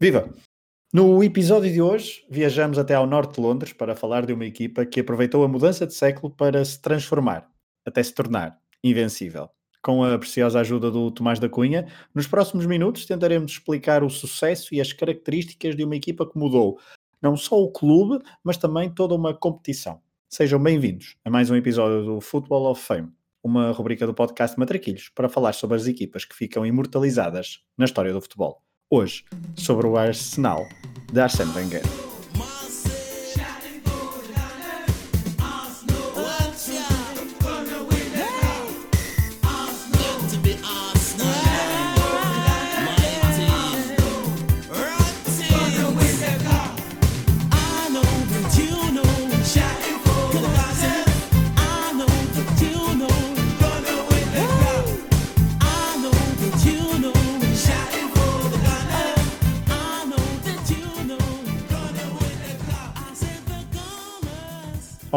Viva! No episódio de hoje, viajamos até ao norte de Londres para falar de uma equipa que aproveitou a mudança de século para se transformar, até se tornar invencível. Com a preciosa ajuda do Tomás da Cunha, nos próximos minutos tentaremos explicar o sucesso e as características de uma equipa que mudou não só o clube, mas também toda uma competição. Sejam bem-vindos a mais um episódio do Football of Fame, uma rubrica do podcast Matraquilhos para falar sobre as equipas que ficam imortalizadas na história do futebol. Hoje, sobre o Arsenal de Arsène Wenger.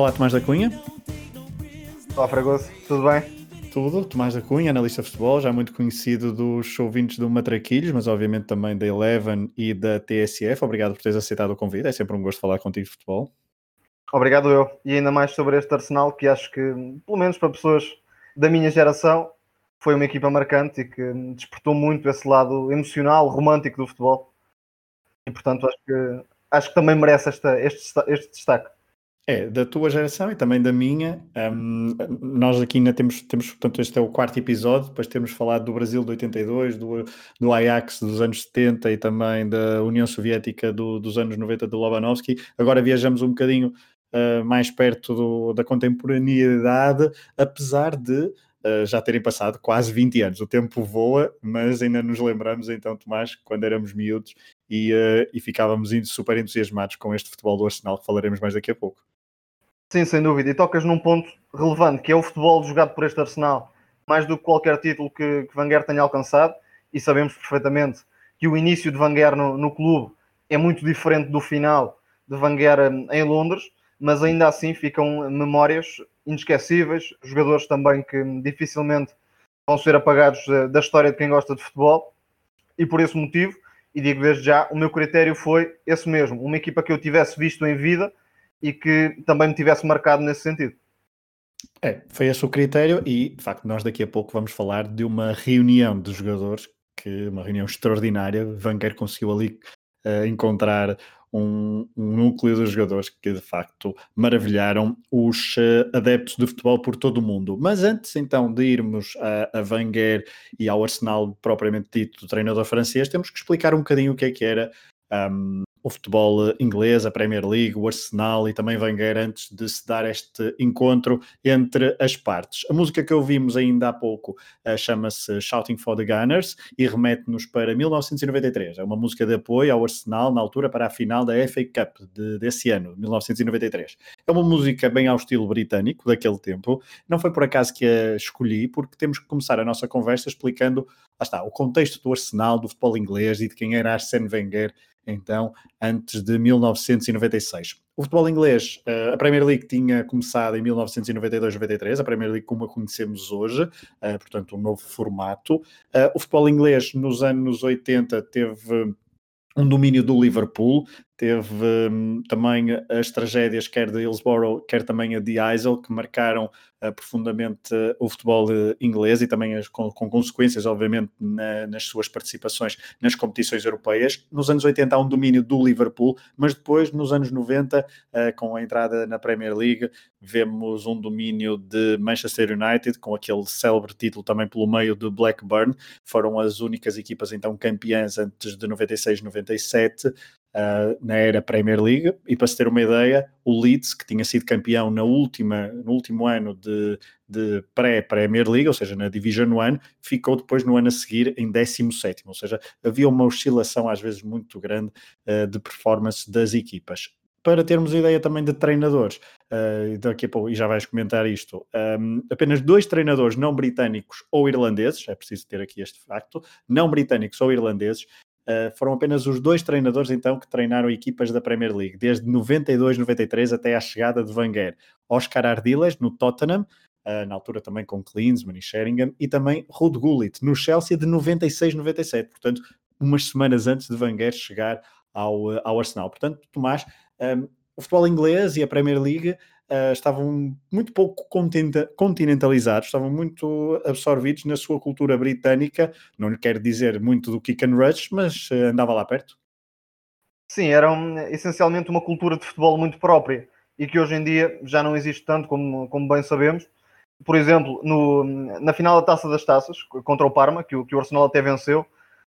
Olá, Tomás da Cunha. Olá, Fragoso, tudo bem? Tudo, Tomás da Cunha, analista de futebol, já muito conhecido dos ouvintes do Matraquilhos, mas obviamente também da Eleven e da TSF. Obrigado por teres aceitado o convite, é sempre um gosto falar contigo de futebol. Obrigado eu, e ainda mais sobre este Arsenal, que acho que, pelo menos para pessoas da minha geração, foi uma equipa marcante e que despertou muito esse lado emocional, romântico do futebol. E portanto acho que, acho que também merece esta, este, este destaque. É, da tua geração e também da minha. Um, nós aqui ainda temos, temos, portanto, este é o quarto episódio, depois temos falado do Brasil de 82, do, do Ajax dos anos 70 e também da União Soviética do, dos anos 90 de Lobanovski. Agora viajamos um bocadinho uh, mais perto do, da contemporaneidade, apesar de uh, já terem passado quase 20 anos. O tempo voa, mas ainda nos lembramos então, Tomás, quando éramos miúdos e, uh, e ficávamos super entusiasmados com este futebol do Arsenal, que falaremos mais daqui a pouco. Sim, sem dúvida. E tocas num ponto relevante, que é o futebol jogado por este Arsenal, mais do que qualquer título que, que Wenger tenha alcançado. E sabemos perfeitamente que o início de Wenger no, no clube é muito diferente do final de Wenger em Londres, mas ainda assim ficam memórias inesquecíveis, jogadores também que dificilmente vão ser apagados da história de quem gosta de futebol. E por esse motivo, e digo desde já, o meu critério foi esse mesmo, uma equipa que eu tivesse visto em vida e que também me tivesse marcado nesse sentido. É, foi esse o critério e, de facto, nós daqui a pouco vamos falar de uma reunião de jogadores, que uma reunião extraordinária. Wenger conseguiu ali uh, encontrar um, um, núcleo de jogadores que, de facto, maravilharam os uh, adeptos de futebol por todo o mundo. Mas antes, então, de irmos a, a Wenger e ao Arsenal propriamente dito do treinador francês, temos que explicar um bocadinho o que é que era um, o futebol inglês, a Premier League, o Arsenal e também Wenger antes de se dar este encontro entre as partes. A música que ouvimos ainda há pouco uh, chama-se Shouting for the Gunners e remete-nos para 1993. É uma música de apoio ao Arsenal na altura para a final da FA Cup de, desse ano, 1993. É uma música bem ao estilo britânico daquele tempo. Não foi por acaso que a escolhi, porque temos que começar a nossa conversa explicando, lá está, o contexto do Arsenal, do futebol inglês e de quem era Arsène Wenger então, antes de 1996. O futebol inglês, eh, a Premier League tinha começado em 1992-93, a Premier League como a conhecemos hoje, eh, portanto, um novo formato. Eh, o futebol inglês nos anos 80 teve um domínio do Liverpool, teve um, também as tragédias quer de Hillsborough, quer também a de Eisel, que marcaram uh, profundamente uh, o futebol uh, inglês e também as, com, com, consequências, obviamente, na, nas suas participações nas competições europeias. Nos anos 80 há um domínio do Liverpool, mas depois, nos anos 90, com a entrada na Premier League, vemos um domínio de Manchester United, com aquele célebre título também pelo meio de Blackburn. Foram as únicas equipas, então, campeãs antes de 96-97 uh, na era Premier League. E para se ter uma ideia, o Leeds, que tinha sido campeão na última, no último ano de, de pré-Premier League, ou seja, na Division 1, ficou depois no ano a seguir em 17. Ou seja, havia uma oscilação às vezes muito grande uh, de performance das equipas para termos ideia também de treinadores, uh, daqui a pouco, e já vais comentar isto, um, apenas dois treinadores não britânicos ou irlandeses, é preciso ter aqui este facto, não britânicos ou irlandeses, Uh, foram apenas os dois treinadores então que treinaram equipas da Premier League, desde 92-93 até à chegada de Wenger. Oscar Ardiles no Tottenham, uh, na altura também com Klinsmann e Sheringham, e também Ruud Gullit no Chelsea de 96-97. Portanto, umas semanas antes de Wenger chegar ao, ao Arsenal. Portanto, Tomás, um, o futebol inglês e a Premier League uh, estavam muito pouco continentalizados, estavam muito absorvidos na sua cultura britânica. Não lhe quero dizer muito do kick and rush, mas uh, andava lá perto. Sim, era um, essencialmente uma cultura de futebol muito própria e que hoje em dia já não existe tanto, como, como bem sabemos. Por exemplo, no, na final da Taça das Taças, contra o Parma, que o, que o Arsenal até venceu,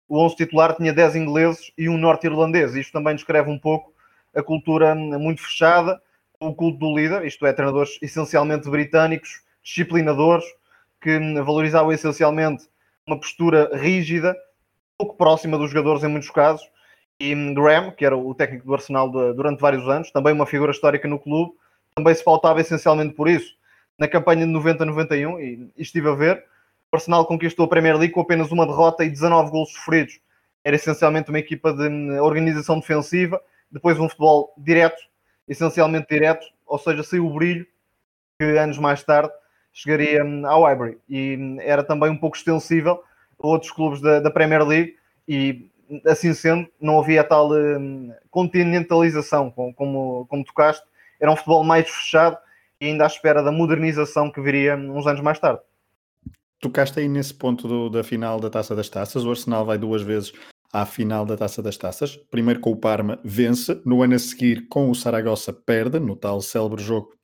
o 11 titular tinha 10 ingleses e um norte-irlandês. Isto também descreve um pouco a cultura muito fechada o culto do líder, isto é, treinadores essencialmente britânicos, disciplinadores, que valorizavam essencialmente uma postura rígida, pouco próxima dos jogadores em muitos casos. E Graham, que era o técnico do Arsenal durante vários anos, também uma figura histórica no clube, também se pautava essencialmente por isso. Na campanha de 90-91, e, estive a ver, o Arsenal conquistou a Premier League com apenas uma derrota e 19 golos sofridos. Era essencialmente uma equipa de organização defensiva, depois um futebol direto essencialmente direto, ou seja, saiu o brilho que anos mais tarde chegaria hum, ao Highbury. E hum, era também um pouco extensível a outros clubes da, da Premier League e assim sendo não havia tal um, continentalização como, como, como tocaste, era um futebol mais fechado e ainda à espera da modernização que viria uns anos mais tarde. Tocaste aí nesse ponto do, da final da Taça das Taças, o Arsenal vai duas vezes à final da Taça das Taças. Primeiro com o Parma vence, no ano a seguir com o Saragossa perde, no tal célebre jogo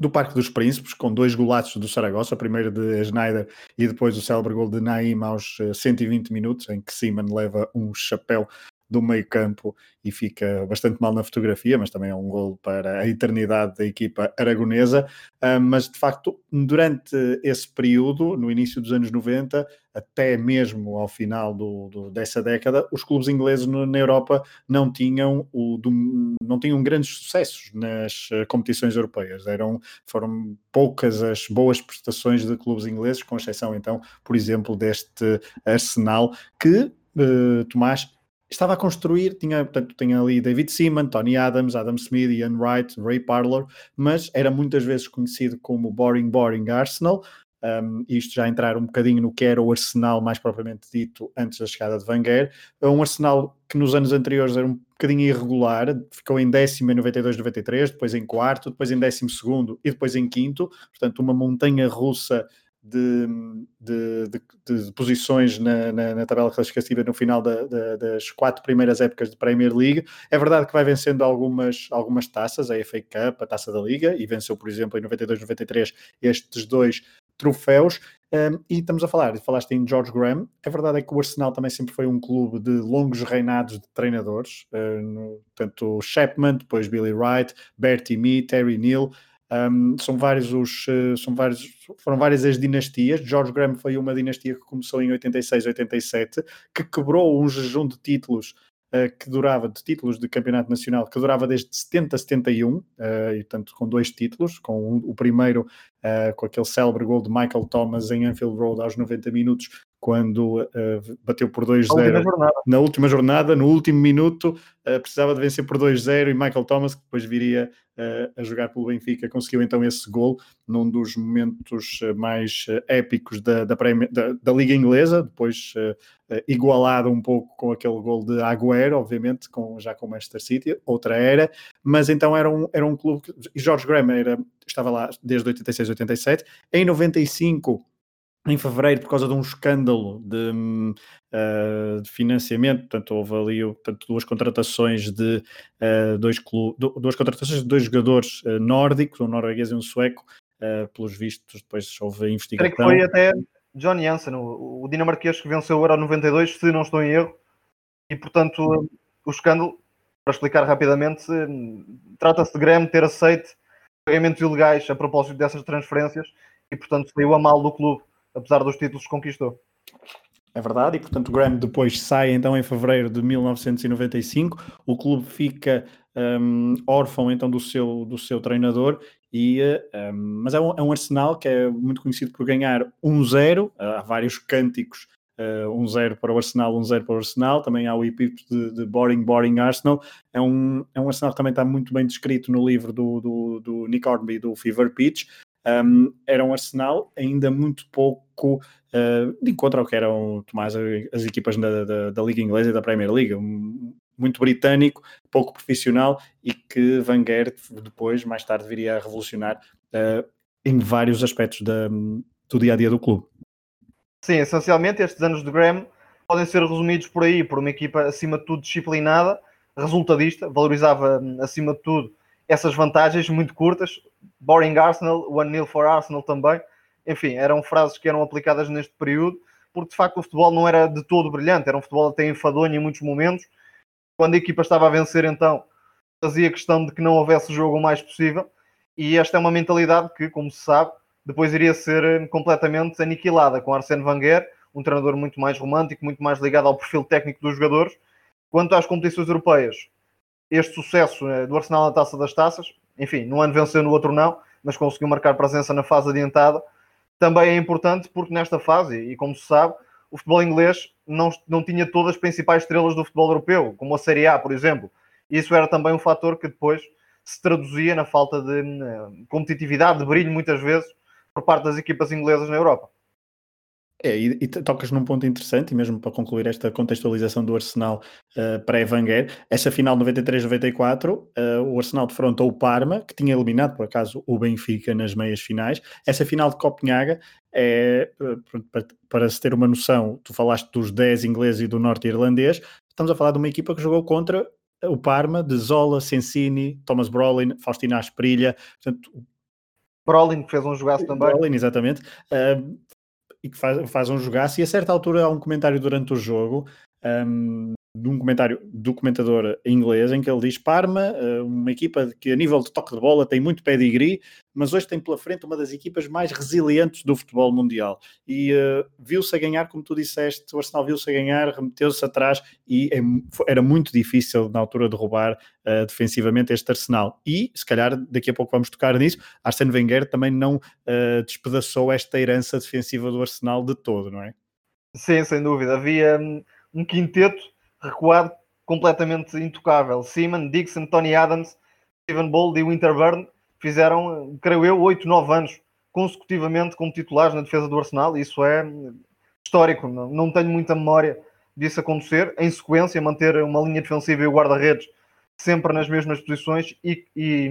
do Parque dos Príncipes, com dois golaços do Saragossa, primeiro de Schneider e depois o célebre gol de Naim aos 120 eh, minutos, em que Simon leva um chapéu do meio campo e fica bastante mal na fotografia, mas também é um gol para a eternidade da equipa aragonesa. Uh, mas de facto, durante esse período, no início dos anos 90, até mesmo ao final do, do, dessa década, os clubes ingleses na Europa não tinham, o, não tinham grandes sucessos nas uh, competições europeias. Eram, foram poucas as boas prestações de clubes ingleses, com exceção então, por exemplo, deste Arsenal, que, uh, Tomás, estava a construir, tinha, portanto, tinha ali David Seaman, Tony Adams, Adam Smith, Ian Wright, Ray Parlour, mas era muitas vezes conhecido como Boring Boring Arsenal. Um, isto já entrar um bocadinho no que era o Arsenal, mais propriamente dito, antes da chegada de Wenger. É um Arsenal que nos anos anteriores era um bocadinho irregular, ficou em décimo em 92-93, depois em quarto, depois em décimo segundo e depois em quinto. Portanto, uma montanha russa de, de, de, de posições na, na, na, tabela classificativa no final da, da, das quatro primeiras épocas de Premier League. É verdade que vai vencendo algumas, algumas taças, a FA Cup, a Taça da Liga, e venceu, por exemplo, em 92-93 estes dois troféus. Um, e estamos a falar, falaste em George Graham. A verdade é que o Arsenal também sempre foi um clube de longos reinados de treinadores, uh, no, tanto Chapman, depois Billy Wright, Bertie Mee, Terry Neal. Um, são vários os eh, são vários foram várias as dinastias. George Graham foi uma dinastia que começou em 86, 87, que quebrou um jejum de títulos uh, que durava de títulos de campeonato nacional que durava desde 70 a 71, uh, e portanto com dois títulos, com um, o primeiro uh, com aquele célebre gol de Michael Thomas em Anfield Road aos 90 minutos, quando uh, bateu por 2-0 na última jornada, no último minuto, uh, precisava de vencer por 2-0 e Michael Thomas, que depois viria uh, a jogar pelo Benfica, conseguiu então esse gol num dos momentos mais épicos da, da, da, da, Liga Inglesa, depois igualado um pouco com aquele gol de Agüero, obviamente, com, já com o Manchester City, outra era, mas então era um, era um clube, que, e Jorge Graham era, estava lá desde 86, 87, em 95 em fevereiro, por causa de um escândalo de, uh, de financiamento, portanto, houve ali portanto, duas contratações de uh, dois clubes, duas contratações de dois jogadores uh, nórdicos, um norueguês e um sueco, pelos vistos, depois houve investigação. Creio que foi até John Jansen, o, o dinamarquês que venceu o Euro 92, se não estou em erro, e portanto o escândalo, para explicar rapidamente, trata-se de Graham ter aceito pagamentos ilegais a propósito dessas transferências e portanto saiu a mal do clube apesar dos títulos que conquistou. É verdade, e portanto Graham depois sai então em fevereiro de 1995, o clube fica um, órfão então do seu, do seu treinador, e, um, mas é um, é um, Arsenal que é muito conhecido por ganhar 1-0, há vários cânticos, uh, 1-0 para o Arsenal, 1-0 para o Arsenal, também há o epíteto de, de, Boring, Boring Arsenal, é um, é um Arsenal que também está muito bem descrito no livro do, do, do Nick Hornby, do Fever Pitch, um, era um Arsenal ainda muito pouco uh, de encontro ao que eram, Tomás, as equipas da, da, da Liga Inglesa e da Premier League. Muito britânico, pouco profissional e que Wenger depois, mais tarde, viria a revolucionar uh, em vários aspectos da, do dia a dia do clube. Sim, essencialmente estes anos de Graham podem ser resumidos por aí, por uma equipa acima de tudo disciplinada, resultadista, valorizava acima de tudo essas vantagens muito curtas. Boring Arsenal, one nil for Arsenal também. Enfim, eram frases que eram aplicadas neste período, porque de facto o futebol não era de todo brilhante, era um futebol até enfadonho em muitos momentos. Quando a equipa estava a vencer, então fazia questão de que não houvesse jogo o mais possível. E esta é uma mentalidade que, como se sabe, depois iria ser eh, completamente aniquilada com Arsène Wenger, um treinador muito mais romântico, muito mais ligado ao perfil técnico dos jogadores. Quanto às competições europeias, este sucesso eh, do Arsenal na Taça das Taças, enfim, no ano venceu, no outro não, mas conseguiu marcar presença na fase adiantada, também é importante porque nesta fase, e como se sabe, o futebol inglês não, não tinha todas as principais estrelas do futebol europeu, como a Série A, por exemplo. Isso era também um fator que depois se traduzia na falta de uh, competitividade, de brilho, muitas vezes, por parte das equipas inglesas na Europa. É, e, e, tocas num ponto interessante, e mesmo para concluir esta contextualização do Arsenal uh, pré-Wenger, essa final 93-94, uh, o Arsenal defrontou o Parma, que tinha eliminado, por acaso, o Benfica nas meias finais. Essa final de Copenhaga, é, para, para se ter uma noção, tu falaste dos 10 ingleses e do norte irlandês, estamos a falar de uma equipa que jogou contra o Parma, de Zola, Sensini, Thomas Brolin, Faustino Asprilha, portanto... Brolin que fez um jogaço também. Brolin, exatamente. Uh, e que faz, faz um jogaço. E a certa altura há um comentário durante o jogo um, de um comentário do comentador inglês em que ele diz Parma, eh, uma equipa que a nível de toque de bola tem muito pedigree, mas hoje tem pela frente uma das equipas mais resilientes do futebol mundial. E uh, viu-se a ganhar, como tu disseste, o Arsenal viu-se a ganhar, remeteu-se atrás e é, era muito difícil na altura de roubar uh, defensivamente este Arsenal. E, se calhar, daqui a pouco vamos tocar nisso, Arsene Wenger também não uh, despedaçou esta herança defensiva do Arsenal de todo, não é? Sim, sem dúvida. Havia hum, um quinteto recuado completamente intocável. Seaman, Dixon, Tony Adams, Steven Bold e Winterburn fizeram, creio eu, 8, 9 anos consecutivamente como titulares na defesa do Arsenal. Isso é histórico. Não tenho muita memória disso acontecer. Em sequência, manter uma linha defensiva e o guarda-redes sempre nas mesmas posições e, e,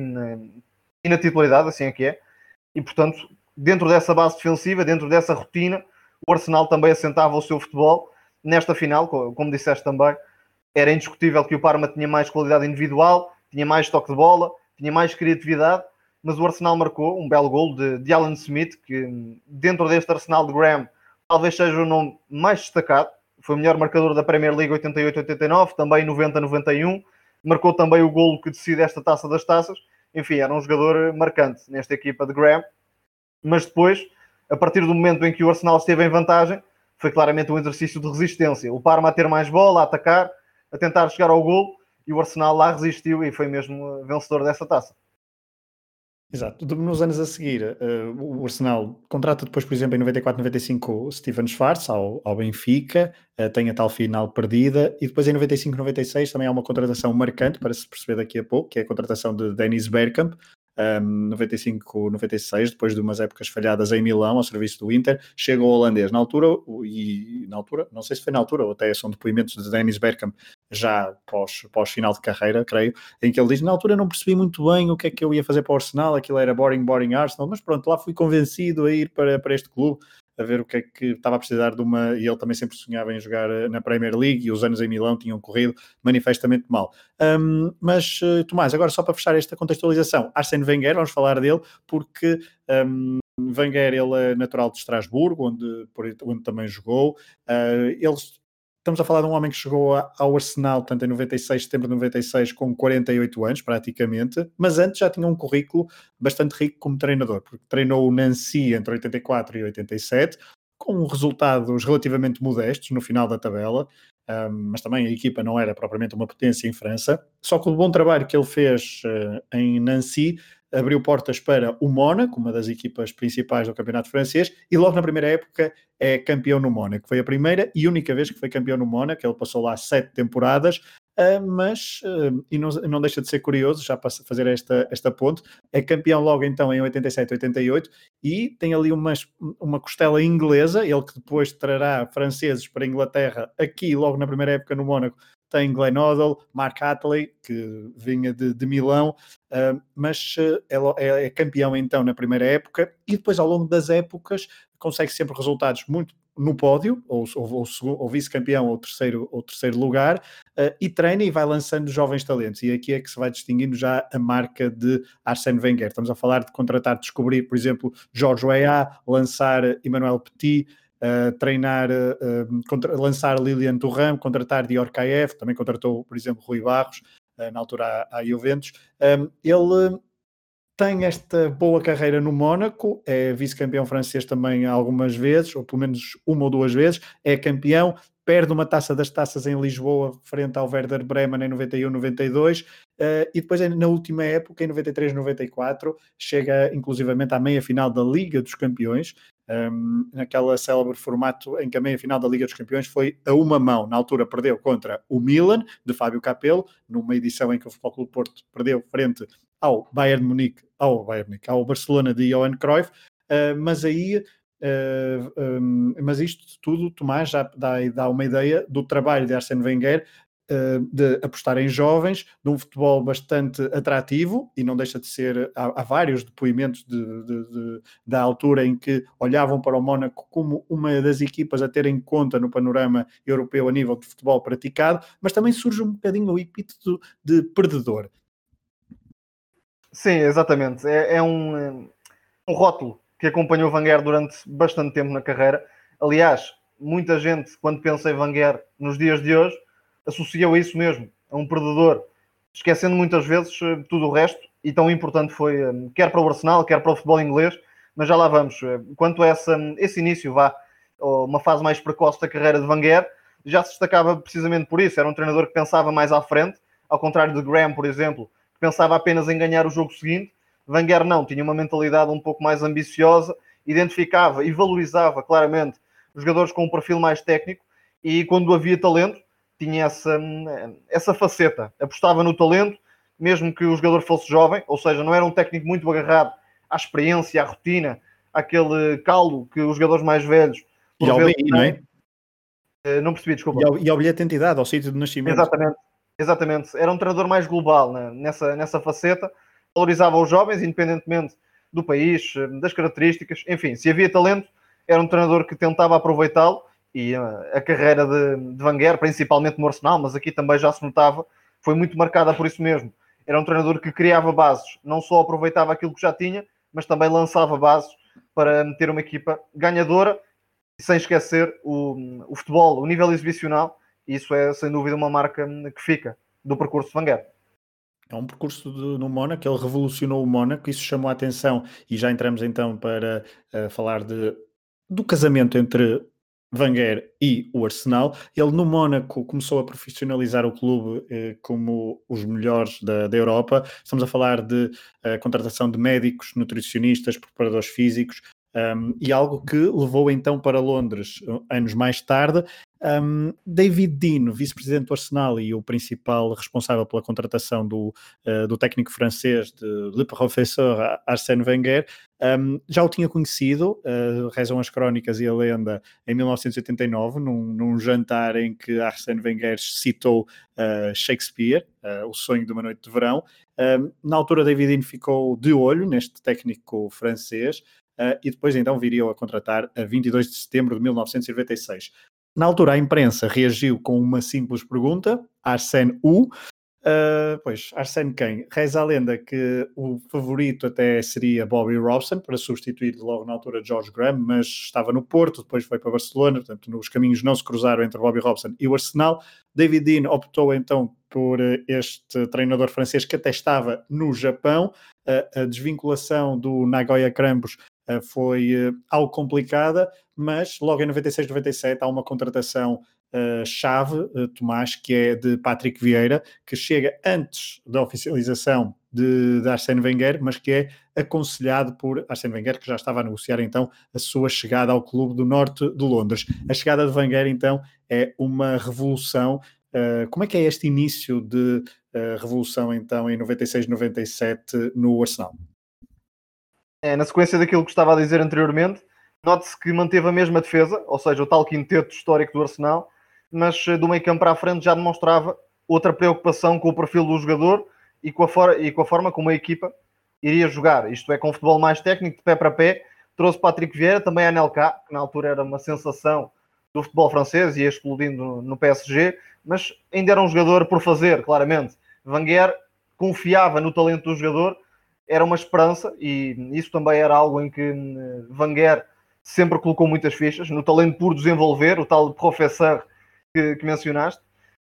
e, na titularidade, assim é que é. E, portanto, dentro dessa base defensiva, dentro dessa rotina, o Arsenal também assentava o seu futebol nesta final, como disseste também, era indiscutível que o Parma tinha mais qualidade individual, tinha mais toque de bola, tinha mais criatividade, mas o Arsenal marcou um belo gol de, de Alan Smith, que dentro deste Arsenal de Graham talvez seja o nome mais destacado. Foi o melhor marcador da Premier League 88-89, também 90-91. Marcou também o gol que decide esta taça das taças. Enfim, era um jogador marcante nesta equipa de Graham. Mas depois, a partir do momento em que o Arsenal esteve em vantagem, foi claramente um exercício de resistência. O Parma a ter mais bola, a atacar, a tentar chegar ao gol e o Arsenal lá resistiu e foi mesmo vencedor dessa taça. Exato. Nos anos a seguir, uh, o Arsenal contrata depois, por exemplo, em 94, 95, o Steven Schwartz ao, ao Benfica, uh, tem a tal final perdida, e depois em 95, 96 também há uma contratação marcante, para se perceber daqui a pouco, que é a contratação de Dennis Bergkamp, um, 95, 96, depois de umas épocas falhadas em Milão, ao serviço do Inter, chega o holandês. Na altura, e na altura, não sei se foi na altura, ou até são depoimentos de Dennis Bergkamp, já pós, pós final de carreira, creio, em que ele diz: Na altura não percebi muito bem o que é que eu ia fazer para o Arsenal, aquilo era boring, boring Arsenal, mas pronto, lá fui convencido a ir para, para este clube a ver o que é que estava a precisar de uma. E ele também sempre sonhava em jogar eh, na Premier League e os anos em Milão tinham corrido manifestamente mal. Um, mas, uh, Tomás, agora só para fechar esta contextualização, Arsene Wenger, vamos falar dele, porque. Um, Wenger, ele é natural de Estrasburgo, onde, onde também jogou. Uh, eles Estamos a falar de um homem que chegou ao Arsenal, tanto em 96, setembro de 96, com 48 anos, praticamente, mas antes já tinha um currículo bastante rico como treinador, porque treinou o Nancy entre 84 e 87, com resultados relativamente modestos no final da tabela, um, mas também a equipa não era propriamente uma potência em França. Só que o bom trabalho que ele fez uh, em Nancy abriu portas para o Mónaco, uma das equipas principais do campeonato francês, e logo na primeira época é campeão no Mónaco. Foi a primeira e única vez que foi campeão no Mónaco, ele passou lá sete temporadas, uh, mas, uh, e não, não deixa de ser curioso, já para fazer esta, esta ponte, é campeão logo então em 87, 88 e tem ali umas, uma costela inglesa, ele que depois trará franceses para a Inglaterra aqui logo na primeira época no Mónaco, tem Glenn Odell, Mark Hatley, que vinha de, de Milão, uh, mas uh, é, é, campeão então na primeira época e depois ao longo das épocas consegue sempre resultados muito no pódio, ou, ou, ou, ou vice-campeão, ou terceiro, ou terceiro lugar, uh, e treina e vai lançando jovens talentos. E aqui é que se vai distinguindo já a marca de Arsène Wenger. Estamos a falar de contratar, descobrir, por exemplo, Jorge Weah, lançar Emmanuel Petit, Uh, treinar, uh, contra, lançar Lilian Thuram, contratar Dior Kaev, também contratou, por exemplo, Rui Barros, uh, na altura à, à Juventus. Um, ele tem esta boa carreira no Mónaco, é vice-campeão francês também algumas vezes, ou pelo menos uma ou duas vezes, é campeão, perde uma taça das taças em Lisboa frente ao Werder Bremen em 91, 92, uh, e depois na última época, em 93, 94, chega inclusivamente à meia-final da Liga dos Campeões, um, naquela célebre formato em que a meia-final da Liga dos Campeões foi a uma mão. Na altura perdeu contra o Milan, de Fábio Capello, numa edição em que o Futebol Clube Porto perdeu frente ao Bayern Munique, ao Bayern Munique, ao Barcelona de Johan Cruyff, uh, mas aí Uh, um, mas isto tudo, Tomás, já dá, dá, uma ideia do trabalho de Arsene Wenger de apostar em jovens, de um futebol bastante atrativo, e não deixa de ser, há, há vários depoimentos de, de, de, da altura em que olhavam para o Mónaco como uma das equipas a ter em conta no panorama europeu a nível de futebol praticado, mas também surge um bocadinho o epíteto de perdedor. Sim, exatamente. É, é um, um rótulo que acompanhou Wenger durante bastante tempo na carreira. Aliás, muita gente, quando pensa em Wenger nos dias de hoje, associou a isso mesmo, a um perdedor, esquecendo muitas vezes eh, tudo o resto, e tão importante foi, eh, quer para o Arsenal, quer para o futebol inglês, mas já lá vamos. Eh, quanto a essa, esse início, vá, uma fase mais precoce da carreira de Wenger, já se destacava precisamente por isso. Era um treinador que pensava mais à frente, ao contrário de Graham, por exemplo, que pensava apenas em ganhar o jogo seguinte. Wenger não, tinha uma mentalidade um pouco mais ambiciosa, identificava e valorizava claramente os jogadores com um perfil mais técnico e quando havia talento, tinha essa, essa faceta. Apostava no talento, mesmo que o jogador fosse jovem, ou seja, não era um técnico muito agarrado à experiência, à rotina, àquele caldo que os jogadores mais velhos. E ao BI, não é? Eh, não percebi, desculpa. E ao, e ao bilhete de identidade, ao sítio de nascimento. Exatamente. Exatamente, era um treinador mais global né? nessa, nessa faceta, valorizava os jovens, independentemente do país, das características, enfim, se havia talento, era um treinador que tentava aproveitá-lo e a, carreira de, de Wenger, principalmente no Arsenal, mas aqui também já se notava, foi muito marcada por isso mesmo. Era um treinador que criava bases, não só aproveitava aquilo que já tinha, mas também lançava bases para ter uma equipa ganhadora, sem esquecer o, o futebol, o nível exibicional isso é sem dúvida uma marca que fica do percurso de Gaal. É um percurso de, no Mónaco, ele revolucionou o Mónaco, isso chamou a atenção e já entramos então para uh, falar de, do casamento entre Wenger e o Arsenal. Ele no Mónaco começou a profissionalizar o clube eh, como os melhores da, da, Europa. Estamos a falar de uh, contratação de médicos, nutricionistas, preparadores físicos, um, e algo que levou então para Londres anos mais tarde. Um, David Dean, vice-presidente do Arsenal e o principal responsável pela contratação do, uh, do técnico francês de Le Professeur Arsène Wenger, um, já o tinha conhecido, uh, rezam as crónicas e a lenda, em 1989, num, num jantar em que Arsène Wenger citou uh, Shakespeare, uh, O Sonho de uma Noite de Verão. na altura, David Dean ficou de olho neste técnico francês uh, e depois então viriam a contratar a 22 de setembro de 1996. Na altura, a imprensa reagiu com uma simples pergunta: Arsène U. Uh, pois, Arsène quem? Reza a lenda que o favorito até seria Bobby Robson, para substituir logo na altura George Graham, mas estava no Porto, depois foi para Barcelona, portanto os caminhos não se cruzaram entre Bobby Robson e o Arsenal. David Dean optou então por este treinador francês que até estava no Japão. Uh, a desvinculação do Nagoya Krampus eh, foi eh, algo complicada, mas logo em 96, 97 há uma contratação uh, chave, uh, Tomás, que é de Patrick Vieira, que chega antes da oficialização de, de Arsène Wenger, mas que é aconselhado por Arsène Wenger, que já estava a negociar então a sua chegada ao clube do norte de Londres. A chegada de Wenger então é uma revolução Uh, como é que é este início de revolução, então, em 96-97 no Arsenal? É, na sequência daquilo que estava a dizer anteriormente, note-se que manteve a mesma defesa, ou seja, o tal quinteto histórico do Arsenal, mas do meio campo para a frente já demonstrava outra preocupação com o perfil do jogador e com a, for e com a forma como a equipa iria jogar. Isto é, com um futebol mais técnico, de pé para pé. Trouxe Patrick Vieira, também a Anelka, que na altura era uma sensação do futebol francês e ia explodindo no PSG, mas ainda era um jogador por fazer, claramente. Wenger confiava no talento do jogador, era uma esperança e isso também era algo em que hum, Wenger sempre colocou muitas fichas, no talento por desenvolver, o tal professor que, que mencionaste,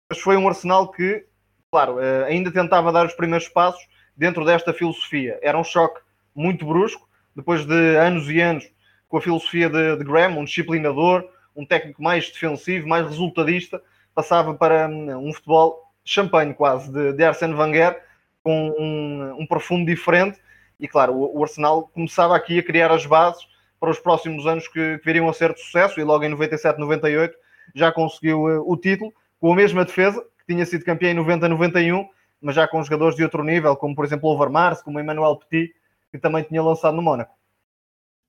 mas foi um Arsenal que, claro, eh, ainda tentava dar os primeiros passos dentro desta filosofia. Era um choque muito brusco, depois de anos e anos com a filosofia de, de Graham, um disciplinador, um técnico mais defensivo, mais resultadista, passava para hum, um futebol champanhe quase de, de Arsene Wenger, com um, um diferente. E claro, o, o, Arsenal começava aqui a criar as bases para os próximos anos que, que viriam a ser de sucesso, e logo em 97, 98 já conseguiu uh, o título, com a mesma defesa, que tinha sido campeão em 90, 91, mas já com jogadores de outro nível, como por exemplo o Overmars, como Emmanuel Petit, que também tinha lançado no Mónaco.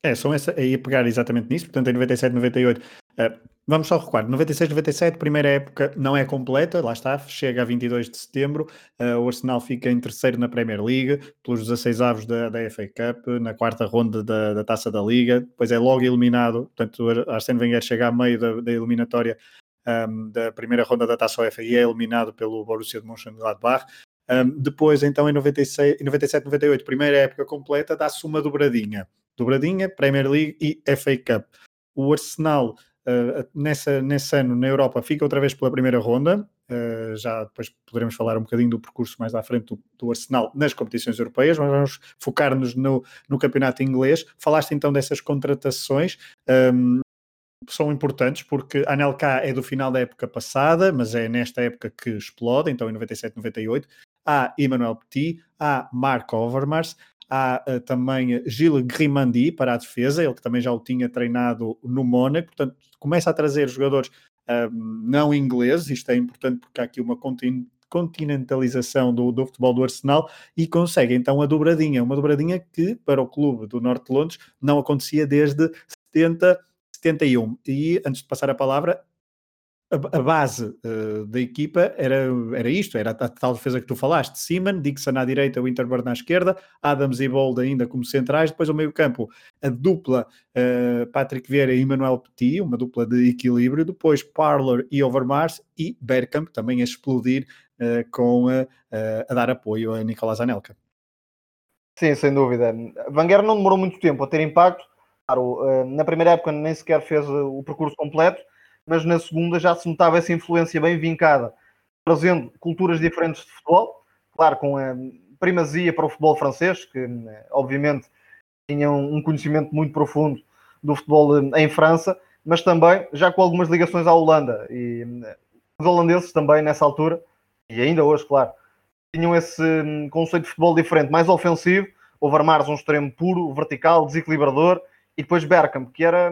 É, são essa, aí a pegar exatamente nisso, portanto em 97, 98. Uh, vamos só recuar, 96, 97, primeira época não é completa, lá está, chega a 22 de setembro, uh, o Arsenal fica em terceiro na Premier League, pelos 16 avos da, da FA Cup, na quarta ronda da, da Taça da Liga, depois é logo eliminado, portanto Arsene Wenger chega a meio da, da eliminatória um, da primeira ronda da Taça UEFA e é eliminado pelo Borussia de Mönchengladbach. Um, depois, então, em 96, 97, 98, primeira época completa, dá-se uma dobradinha. Dobradinha, Premier League e FA Cup. O Arsenal, uh, nessa, nesse ano, na Europa, fica outra vez pela primeira ronda. Uh, já depois poderemos falar um bocadinho do percurso mais à frente do, do Arsenal nas competições europeias, mas vamos focar-nos no, no campeonato inglês. Falaste então dessas contratações. Um, são importantes porque a Anelka é do final da época passada, mas é nesta época que explode, então em 97, 98. Há Emmanuel Petit, há Mark Overmars, há uh, também Gilles Grimandi para a defesa, ele que também já o tinha treinado no Mónaco, portanto começa a trazer jogadores uh, não ingleses, isto é importante porque há aqui uma continentalização do, do, futebol do Arsenal e consegue então a dobradinha, uma dobradinha que para o clube do Norte de Londres não acontecia desde 70 71. E antes de passar a palavra, a, a base uh, da equipa era, era isto: era a, a, tal defesa que tu falaste. Seaman, Dixon à direita, Winterburn à esquerda, Adams e Bold ainda como centrais. Depois, ao meio-campo, a dupla uh, Patrick Vieira e Emmanuel Petit, uma dupla de equilíbrio. Depois, Parler e Overmars e Bergkamp também a explodir uh, com a dar apoio a Nicolás Anelka. Sim, sem dúvida. Wenger não demorou muito tempo a ter impacto Claro, na primeira época nem sequer fez o percurso completo, mas na segunda já se notava essa influência bem vincada, trazendo culturas diferentes de futebol, claro, com a primazia para o futebol francês, que eh, obviamente tinha um conhecimento muito profundo do futebol eh, em França, mas também já com algumas ligações à Holanda. E os holandeses também nessa altura, e ainda hoje, claro, tinham esse hum, conceito de futebol diferente, mais ofensivo, o Overmars um extremo puro, vertical, desequilibrador, e depois Berkham, que era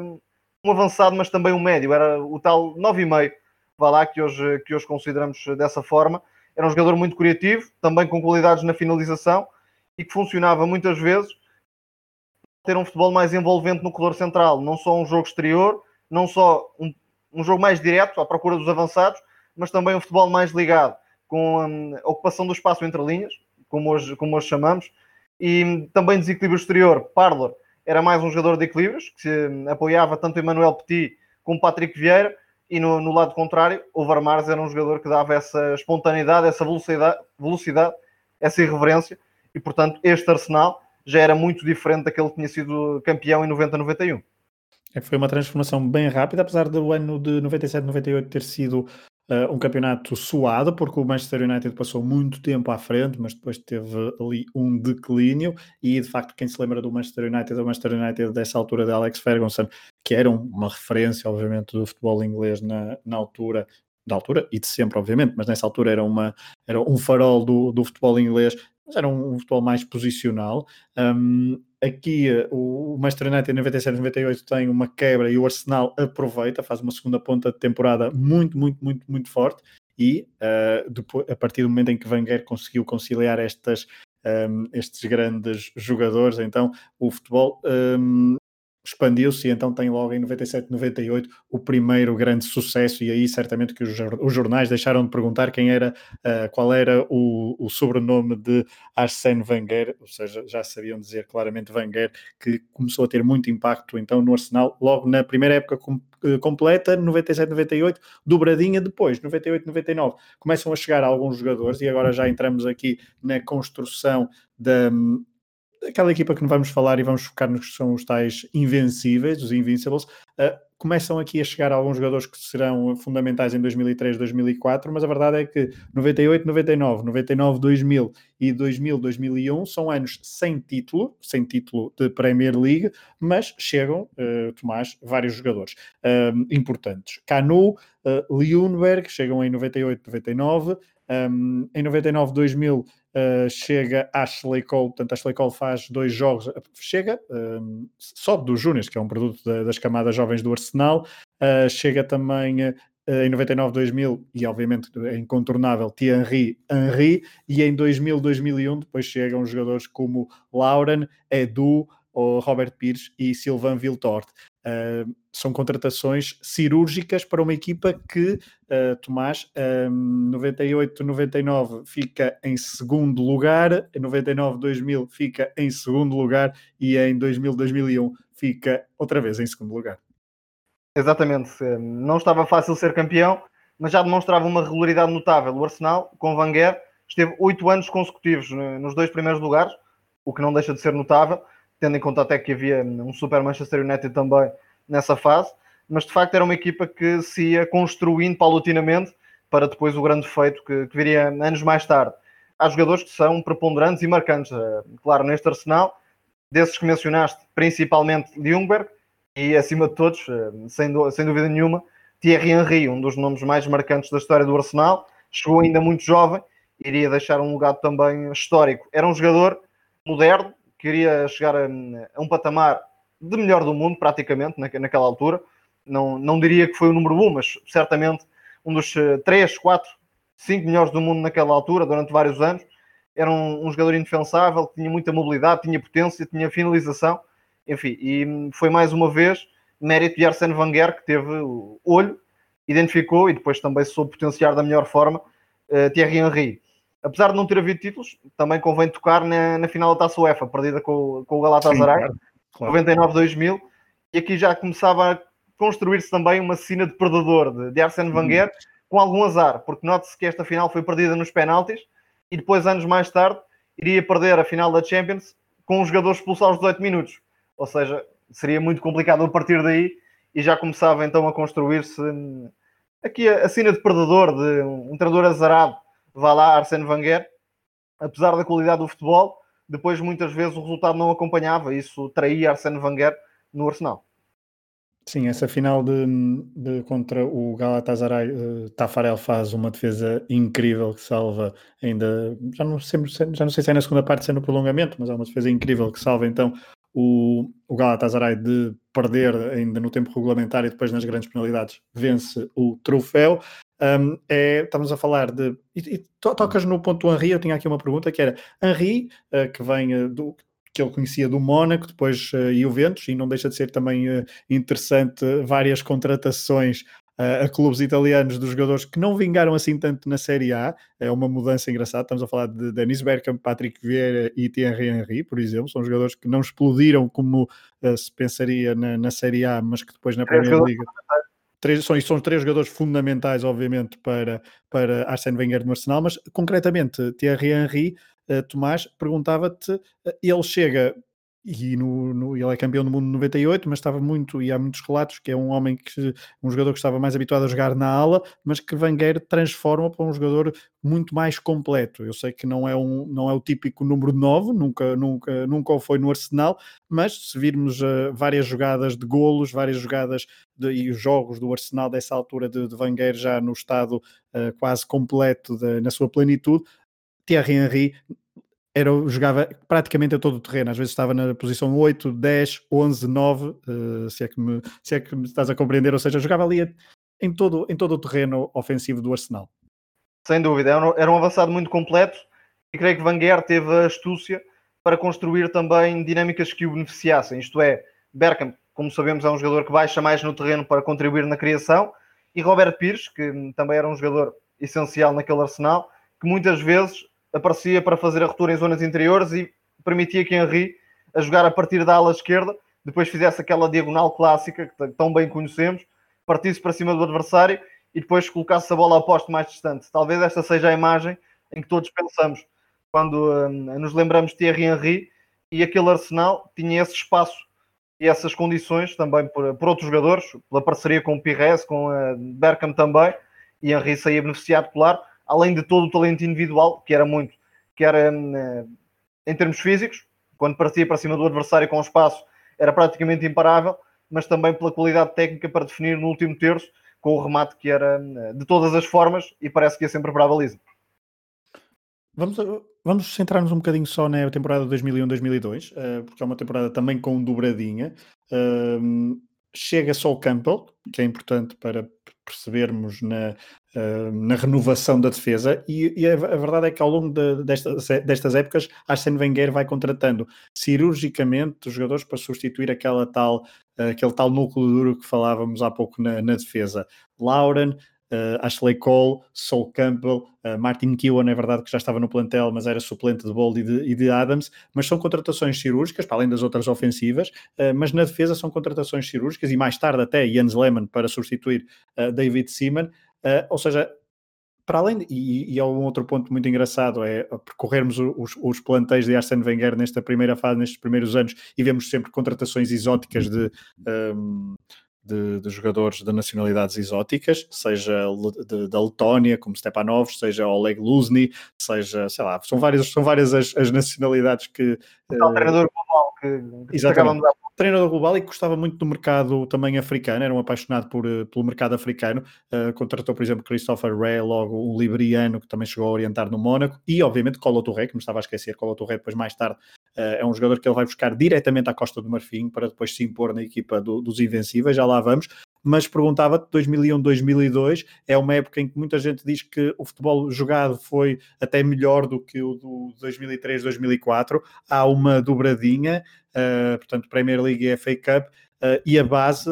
um avançado, mas também um médio, era o tal 9,5, vá lá, que hoje, que hoje consideramos dessa forma. Era um jogador muito criativo, também com qualidades na finalização e que funcionava muitas vezes ter um futebol mais envolvente no corredor central, não só um jogo exterior, não só um, um jogo mais direto à procura dos avançados, mas também um futebol mais ligado com hum, a ocupação do espaço entre linhas, como hoje, como hoje chamamos, e também desequilíbrio exterior. Parler era mais um jogador de equilíbrios, que apoiava tanto Emmanuel Petit como Patrick Vieira, e no, no lado contrário, o era um jogador que dava essa espontaneidade, essa velocidade, velocidade, essa irreverência, e portanto este Arsenal já era muito diferente daquele que tinha sido campeão em 90-91. É, foi uma transformação bem rápida, apesar do ano de 97-98 ter sido uh, um campeonato suado, porque o Manchester United passou muito tempo à frente, mas depois teve ali um declínio. E de facto, quem se lembra do Manchester United, o Manchester United dessa altura de Alex Ferguson, que era uma referência, obviamente, do futebol inglês na, na altura, da altura e de sempre, obviamente, mas nessa altura era, uma, era um farol do, do futebol inglês, mas era um, um futebol mais posicional. Um, aqui o Manchester United 97 98 tem uma quebra e o Arsenal aproveita, faz uma segunda ponta de temporada muito, muito, muito, muito forte e uh, depois, a partir do momento em que Wenger conseguiu conciliar estas, um, estes grandes jogadores, então o futebol um, expandiu-se e então tem logo em 97, 98 o primeiro grande sucesso. E aí certamente que os jornais deixaram de perguntar quem era, uh, qual era o, o, sobrenome de Arsène Wenger, ou seja, já sabiam dizer claramente Wenger, que começou a ter muito impacto então no Arsenal logo na primeira época com, uh, completa, 97, 98, dobradinha depois, 98, 99, começam a chegar alguns jogadores e agora já entramos aqui na construção da, aquela equipa que não vamos falar e vamos focar nos que são os tais invencíveis, os Invincibles, uh, começam aqui a chegar alguns jogadores que serão fundamentais em 2003, 2004, mas a verdade é que 98, 99, 99, 2000 e 2000, 2001 são anos sem título, sem título de Premier League, mas chegam, uh, Tomás, vários jogadores uh, importantes. Canu, uh, chegam em 98, 99, um, em 99, 2000 Uh, chega Ashley Cole, portanto Ashley Cole faz dois jogos, chega, um, sobe dos Júniors, que é um produto da, das camadas jovens do Arsenal, uh, chega também uh, em 99, 2000 e obviamente é incontornável Thierry Henry, e em 2000, 2001 depois chegam jogadores como Lauren, Edu, ou Robert Pires e Silvan Viltort. Uh, são contratações cirúrgicas para uma equipa que, uh, Tomás, um, 98-99 fica em segundo lugar, em 99-2000 fica em segundo lugar e em 2000-2001 fica outra vez em segundo lugar. Exatamente, não estava fácil ser campeão, mas já demonstrava uma regularidade notável. O Arsenal, com Wenger, esteve oito anos consecutivos nos dois primeiros lugares, o que não deixa de ser notável tendo em conta até que havia um Super Manchester United também nessa fase, mas de facto era uma equipa que se ia construindo paulatinamente para depois o grande feito que, que viria anos mais tarde. Há jogadores que são preponderantes e marcantes, eh, claro, neste arsenal, desses que mencionaste, principalmente Ljungberg e acima de todos, eh, sem, sem dúvida nenhuma, Thierry Henry, um dos nomes mais marcantes da história do Arsenal, chegou ainda muito jovem, iria deixar um legado também histórico. Era um jogador moderno, queria chegar a, a, um patamar de melhor do mundo, praticamente, na, naquela altura. Não, não diria que foi o número um, mas certamente um dos 3, 4, 5 melhores do mundo naquela altura, durante vários anos. Era um, um jogador indefensável, tinha muita mobilidade, tinha potência, tinha finalização, enfim, e foi mais uma vez mérito de Arsene Wenger, que teve olho, identificou e depois também soube potenciar da melhor forma uh, Thierry Henry apesar de não ter havido títulos, também convém tocar na, na final da Taça UEFA, perdida com, com o Galatasaray, claro, claro. 99-2000, e aqui já começava a construir-se também uma cena de perdedor de, de Arsene uhum. Wenger, uhum. com algum azar, porque note-se que esta final foi perdida nos penaltis, e depois, anos mais tarde, iria perder a final da Champions com um jogador expulso aos 18 minutos. Ou seja, seria muito complicado a partir daí, e já começava então a construir-se aqui a, a cena de perdedor, de um treinador azarado, vá lá Arsene Wenger, apesar da qualidade do futebol, depois muitas vezes o resultado não acompanhava, isso traía Arsene Wenger no Arsenal. Sim, essa final de, de contra o Galatasaray, uh, Tafarel faz uma defesa incrível que salva ainda, já não, sei, já não sei se é na segunda parte, se é no prolongamento, mas é uma defesa incrível que salva então o, o Galatasaray de perder ainda no tempo regulamentar e depois nas grandes penalidades vence o troféu. Um, é, estamos a falar de. E, e tocas no ponto do Henri. Eu tinha aqui uma pergunta que era: Henri, uh, que vem uh, do. que ele conhecia do Mónaco, depois uh, Juventus, e não deixa de ser também uh, interessante várias contratações a clubes italianos dos jogadores que não vingaram assim tanto na Série A. É uma mudança engraçada. Estamos a falar de Denis Bergkamp, Patrick Vieira e Thierry Henry, por exemplo. São jogadores que não explodiram como uh, se pensaria na, na, Série A, mas que depois na Primeira Liga três, são, são três jogadores fundamentais, obviamente, para, para Arsene Wenger no Arsenal, mas concretamente Thierry Henry, uh, Tomás, perguntava-te, uh, ele chega e no, no, ele é campeão do mundo em 98, mas estava muito, e há muitos relatos que é um homem que um jogador que estava mais habituado a jogar na ala, mas que Wenger transforma para um jogador muito mais completo. Eu sei que não é, um, não é o típico número 9, nunca, nunca, nunca o foi no Arsenal, mas se virmos uh, várias jogadas de golos, várias jogadas de, e os jogos do Arsenal dessa altura de, de Wenger já no estado uh, quase completo de, na sua plenitude, Thierry Henry era, jogava praticamente a todo o terreno, às vezes estava na posição 8, 10, 11, 9, uh, se, é que me, se é que me estás a compreender, ou seja, jogava ali em todo, em todo o terreno ofensivo do Arsenal. Sem dúvida, era um avançado muito completo e creio que Wenger teve a astúcia para construir também dinâmicas que o beneficiassem. Isto é, Bergkamp, como sabemos, é um jogador que baixa mais no terreno para contribuir na criação, e Robert Pires, que também era um jogador essencial naquele arsenal, que muitas vezes aparecia para fazer a ruptura em zonas interiores e permitia que Henry, a jogar a partir da ala esquerda, depois fizesse aquela diagonal clássica que tão bem conhecemos, partisse para cima do adversário e depois colocasse a bola a posto mais distante. Talvez esta seja a imagem em que todos pensamos quando hum, nos lembramos de Thierry Henry e aquele Arsenal tinha esse espaço e essas condições também por, por outros jogadores, pela parceria com o Pires, com uh, Berkham também, e Henry saía beneficiado, claro, além de todo o talento individual, que era muito, que era uh, em termos físicos, quando partia para cima do adversário com espaço, era praticamente imparável, mas também pela qualidade técnica para definir no último terço, com o remate que era uh, de todas as formas e parece que ia sempre para a baliza. Vamos, vamos centrar-nos um bocadinho só na temporada 2001-2002, uh, porque é uma temporada também com dobradinha. Uh, chega só o Campbell, que é importante para percebermos na, uh, na renovação da defesa, e, e a, verdade é que ao longo de, destas, destas épocas, Arsene Wenger vai contratando cirurgicamente os jogadores para substituir aquela tal, uh, aquele tal núcleo duro que falávamos há pouco na, na defesa. Lauren, uh, Ashley Cole, Sol Campbell, uh, Martin Keown, é verdade que já estava no plantel, mas era suplente de Bold e de, e de Adams, mas são contratações cirúrgicas, para além das outras ofensivas, uh, mas na defesa são contratações cirúrgicas e mais tarde até Jens Lehmann para substituir David Seaman, ou seja, para além, de, e, e é um outro ponto muito engraçado, é percorrermos os, os plantéis de Arsene Wenger nesta primeira fase, nestes primeiros anos, e vemos sempre contratações exóticas de, um, de, de, jogadores de nacionalidades exóticas, seja de, da Letónia, como Stepanov, seja Oleg Luzny, seja, sei lá, são várias, são várias as, as nacionalidades que. O uh, treinador global que, que acabamos de treinador global e que gostava muito do mercado também africano, era um apaixonado por, uh, pelo mercado africano. Uh, contratou, por exemplo, Christopher Ray, logo um liberiano que também chegou a orientar no Mónaco, e obviamente Colo Touré, que me estava a esquecer, Colo Touré depois mais tarde uh, é um jogador que ele vai buscar diretamente à Costa do Marfim para depois se impor na equipa do, dos Invencíveis, já lá vamos mas perguntava-te, 2001-2002 é uma época em que muita gente diz que o futebol jogado foi até melhor do que o do 2003-2004, há uma dobradinha, uh, portanto Premier League e FA Cup, Uh, e a base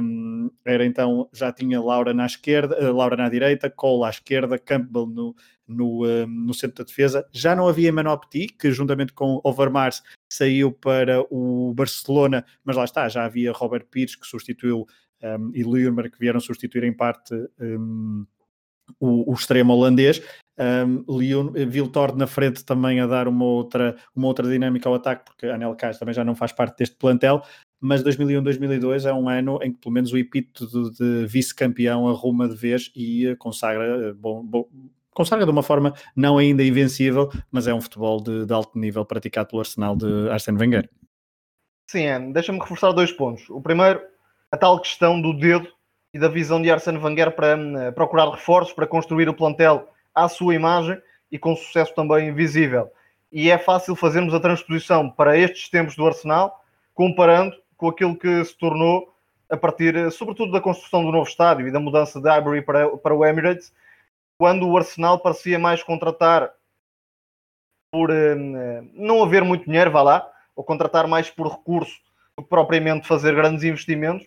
um, era então, já tinha Laura na esquerda, uh, Laura na direita, Cole à esquerda, Campbell no, no, no centro da defesa. Já não havia Emmanuel que juntamente com Overmars saiu para o Barcelona, mas lá está, já havia Robert Pires, que substituiu um, e Leurmer que vieram substituir em parte o, o, extremo holandês. Um, Leon, na frente também a dar uma outra, uma outra dinâmica ao ataque, porque Anel Cais também já não faz parte deste plantel, mas 2001-2002 é um ano em que pelo menos o epíteto de, vice-campeão arruma de vez e consagra, bom, bom, consagra de uma forma não ainda invencível, mas é um futebol de, de alto nível praticado pelo Arsenal de Arsene Wenger. Sim, deixa-me reforçar dois pontos. O primeiro, a tal questão do dedo e da visão de Arsene Wenger para uh, procurar reforços, para construir o plantel à sua imagem e com sucesso também visível. E é fácil fazermos a transposição para estes tempos do Arsenal, comparando com aquilo que se tornou a partir, eh, sobretudo, da construção do novo estádio e da mudança de Highbury para, para o Emirates, quando o Arsenal parecia mais contratar por uh, não haver muito dinheiro, vá lá, ou contratar mais por recurso do que propriamente fazer grandes investimentos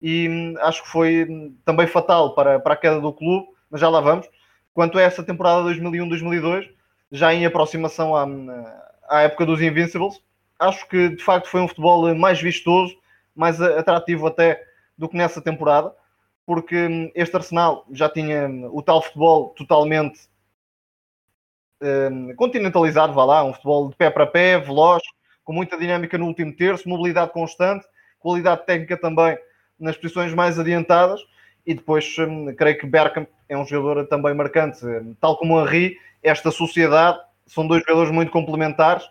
e hum, acho que foi hum, também fatal para, para a queda do clube, mas já lá vamos. Quanto a essa temporada 2001-2002, já em aproximação à, hum, à época dos Invincibles, acho que de facto foi um futebol mais vistoso, mais atrativo até do que nessa temporada, porque este Arsenal já tinha o tal futebol totalmente um, continentalizado, vá lá, um futebol de pé para pé, veloz, com muita dinâmica no último terço, mobilidade constante, qualidade técnica também nas posições mais adiantadas e depois hum, creio que Bergkamp é um jogador também marcante, tal como o Henry, esta sociedade são dois jogadores muito complementares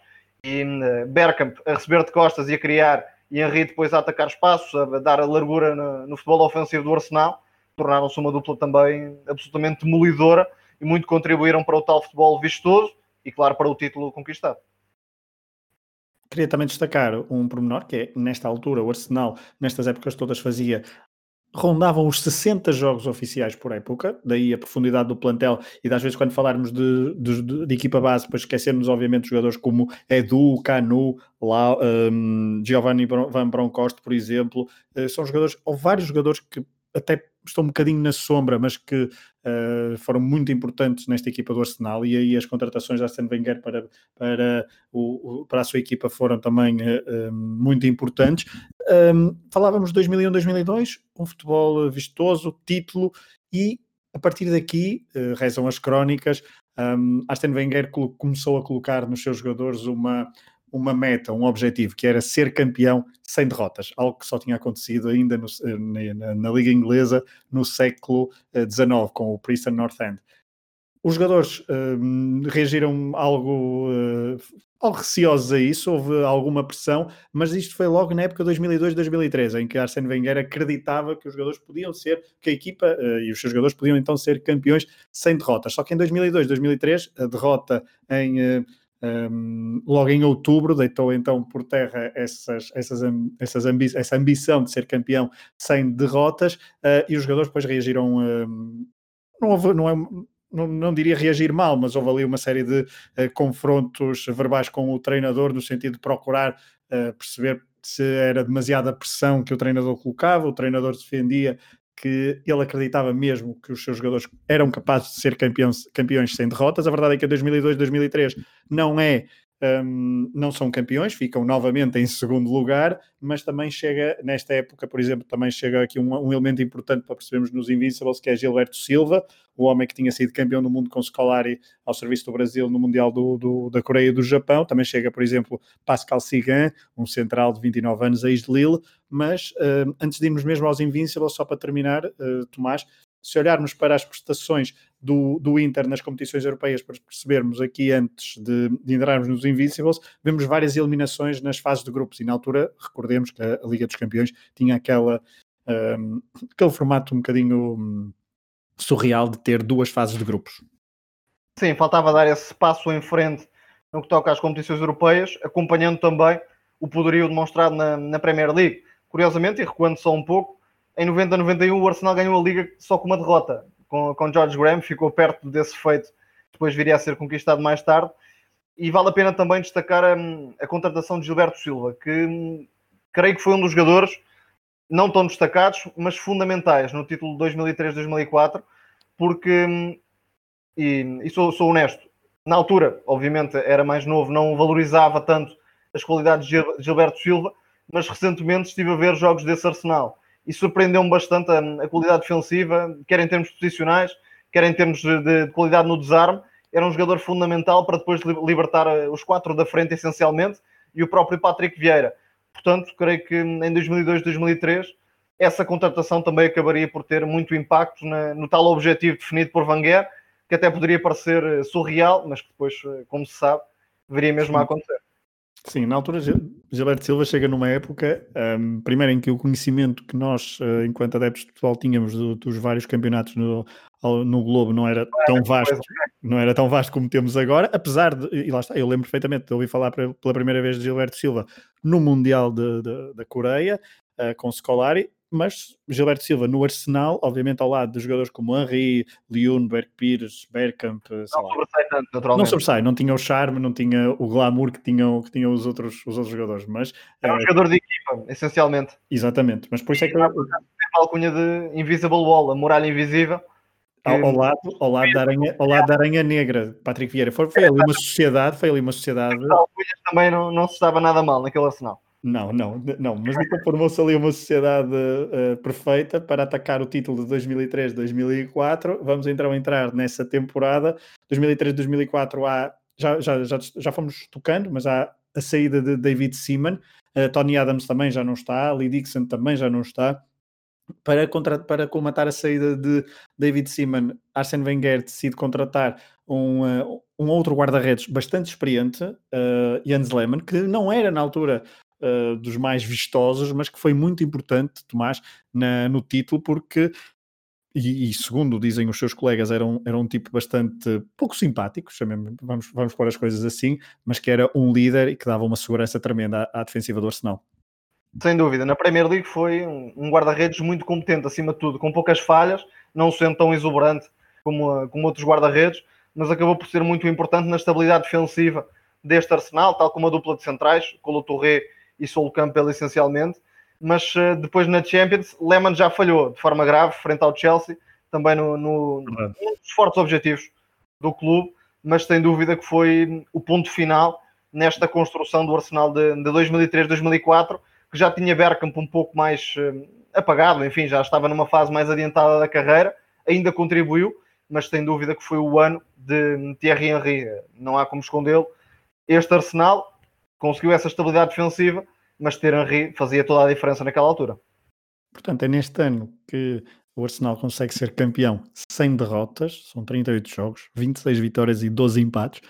e hum, Bergkamp a receber de costas e a criar e Henry depois a atacar espaços, a dar a largura no, no futebol ofensivo do Arsenal, tornaram-se uma dupla também absolutamente demolidora e muito contribuíram para o tal futebol vistoso e claro para o título conquistado. Queria também destacar um pormenor, que é, nesta altura, o Arsenal, nestas épocas todas, fazia rondavam os 60 jogos oficiais por época, daí a profundidade do plantel, e das vezes quando falarmos de, de, de equipa base, depois esquecermos obviamente jogadores como Edu, Canu, lá, um, Giovanni Van Bronckhorst, por exemplo, uh, são jogadores, ou vários jogadores que até estão um bocadinho na sombra, mas que uh, foram muito importantes nesta equipa do Arsenal e aí as contratações da Arsene Wenger para, para, o, para a sua equipa foram também uh, muito importantes. Um, falávamos de 2001-2002, um futebol vistoso, título e a partir daqui, uh, rezam as crónicas, um, Arsene Wenger começou a colocar nos seus jogadores uma, uma meta, um objetivo, que era ser campeão sem derrotas, algo que só tinha acontecido ainda no, na, na, Liga Inglesa no século XIX, eh, com o Preston North End. Os jogadores uh, reagiram algo, uh, algo receosos a isso, houve alguma pressão, mas isto foi logo na época 2002-2003, em que Arsene Wenger acreditava que os jogadores podiam ser, que a equipa uh, e os seus jogadores podiam então ser campeões sem derrotas. Só que em 2002-2003, a derrota em um, logo em outubro deitou então por terra essas, essas, essas ambi essa ambição de ser campeão sem derrotas uh, e os jogadores depois reagiram um, não, houve, não, é, não, não, diria reagir mal, mas houve ali uma série de uh, confrontos verbais com o treinador no sentido de procurar uh, perceber se era demasiada pressão que o treinador colocava, o treinador defendia que ele acreditava mesmo que os seus jogadores eram capazes de ser campeões, campeões sem derrotas. A verdade é que em 2002, 2003 não é um, não são campeões, ficam novamente em segundo lugar, mas também chega, nesta época, por exemplo, também chega aqui um, um, elemento importante para percebermos nos Invincibles, que é Gilberto Silva, o homem que tinha sido campeão do mundo com Scolari ao serviço do Brasil no Mundial do, do, da Coreia e do Japão. Também chega, por exemplo, Pascal Sigan, um central de 29 anos, ex de Lille. Mas antes de irmos mesmo aos Invincibles, só para terminar, uh, Tomás, se olharmos para as prestações do, do Inter nas competições europeias, para percebermos aqui antes de, de entrarmos nos Invincibles, vemos várias eliminações nas fases de grupos. E na altura, recordemos que a, Liga dos Campeões tinha aquela, um, aquele formato um bocadinho um, surreal de ter duas fases de grupos. Sim, faltava dar esse passo em frente no que toca às competições europeias, acompanhando também o poderio demonstrado na, na Premier League. Curiosamente, e recuando só um pouco, em 90-91 o Arsenal ganhou a Liga só com uma derrota. Com, com George Graham, ficou perto desse feito, depois viria a ser conquistado mais tarde. E vale a pena também destacar a, a contratação de Gilberto Silva, que hum, creio que foi um dos jogadores não tão destacados, mas fundamentais no título de 2003-2004, porque, hum, e, e sou, sou, honesto, na altura, obviamente, era mais novo, não valorizava tanto as qualidades de Gilberto Silva, mas recentemente estive a ver jogos desse Arsenal e surpreendeu-me bastante a, a, qualidade defensiva, quer em termos posicionais, quer em termos de, de, qualidade no desarme. Era um jogador fundamental para depois libertar eh, os quatro da frente, essencialmente, e o próprio Patrick Vieira. Portanto, creio que em 2002, 2003, essa contratação também acabaria por ter muito impacto na, no tal objetivo definido por Wenger, que até poderia parecer eh, surreal, mas que depois, eh, como se sabe, deveria mesmo a acontecer. Sim, na altura Gilberto Silva chega numa época, um, primeiro em que o conhecimento que nós, uh, enquanto adeptos de futebol, tínhamos do, dos vários campeonatos no, no Globo não era tão vasto, não era tão vasto como temos agora, apesar de, e lá está, eu lembro perfeitamente de ouvir falar pela primeira vez de Gilberto Silva no Mundial de, de, da Coreia, uh, com Scolari, mas Gilberto Silva no Arsenal, obviamente ao lado de jogadores como Henry, Leon, Berg Pires, Bergkamp, não sobressai tanto, naturalmente. Não sobressai, não tinha o charme, não tinha o glamour que tinham, que tinham os, outros, os outros jogadores, mas... Era um é... jogador de equipa, essencialmente. Exatamente, mas por isso é que... Eu... a alcunha de Invisible Wall, a muralha invisível. Ao, ao, lado, ao, lado da aranha, ao lado da Aranha Negra, Patrick Vieira. Foi, foi ali uma sociedade, foi ali uma sociedade... Também não, não se estava nada mal naquele Arsenal. Não, não, não, mas então formou-se ali uma sociedade uh, perfeita para atacar o título de 2003-2004. Vamos então entrar nessa temporada. 2003-2004 há, já, já, já, já fomos tocando, mas há a saída de David Seaman, uh, Tony Adams também já não está, Lee Dixon também já não está. Para, contra, para colmatar a saída de David Seaman, Arsene Wenger decide contratar um, uh, um outro guarda-redes bastante experiente, uh, Jens Lehmann, que não era na altura uh, dos mais vistosos, mas que foi muito importante, Tomás, na, no título, porque e, e, segundo dizem os seus colegas, era um, era um tipo bastante pouco simpático, chamemos, vamos, vamos pôr as coisas assim, mas que era um líder e que dava uma segurança tremenda à, à defensiva do Arsenal. Sem dúvida, na Premier League foi um guarda-redes muito competente, acima de tudo, com poucas falhas, não sendo tão exuberante como, como outros guarda-redes, mas acabou por ser muito importante na estabilidade defensiva deste Arsenal, tal como a dupla de centrais, Colo Touré e Sol Campbell essencialmente. Mas uh, depois na Champions, Lehmann já falhou de forma grave frente ao Chelsea, também no, no, num dos fortes objetivos do clube, mas sem dúvida que foi o ponto final nesta construção do Arsenal de, de 2003-2004, que já tinha Bergkamp um pouco mais uh, apagado, enfim, já estava numa fase mais adiantada da carreira, ainda contribuiu, mas sem dúvida que foi o ano de Thierry Henry, não há como escondê-lo. Este Arsenal conseguiu essa estabilidade defensiva, mas ter Henry fazia toda a diferença naquela altura. Portanto, é neste ano que o Arsenal consegue ser campeão sem derrotas, são 38 jogos, 26 vitórias e 12 empates.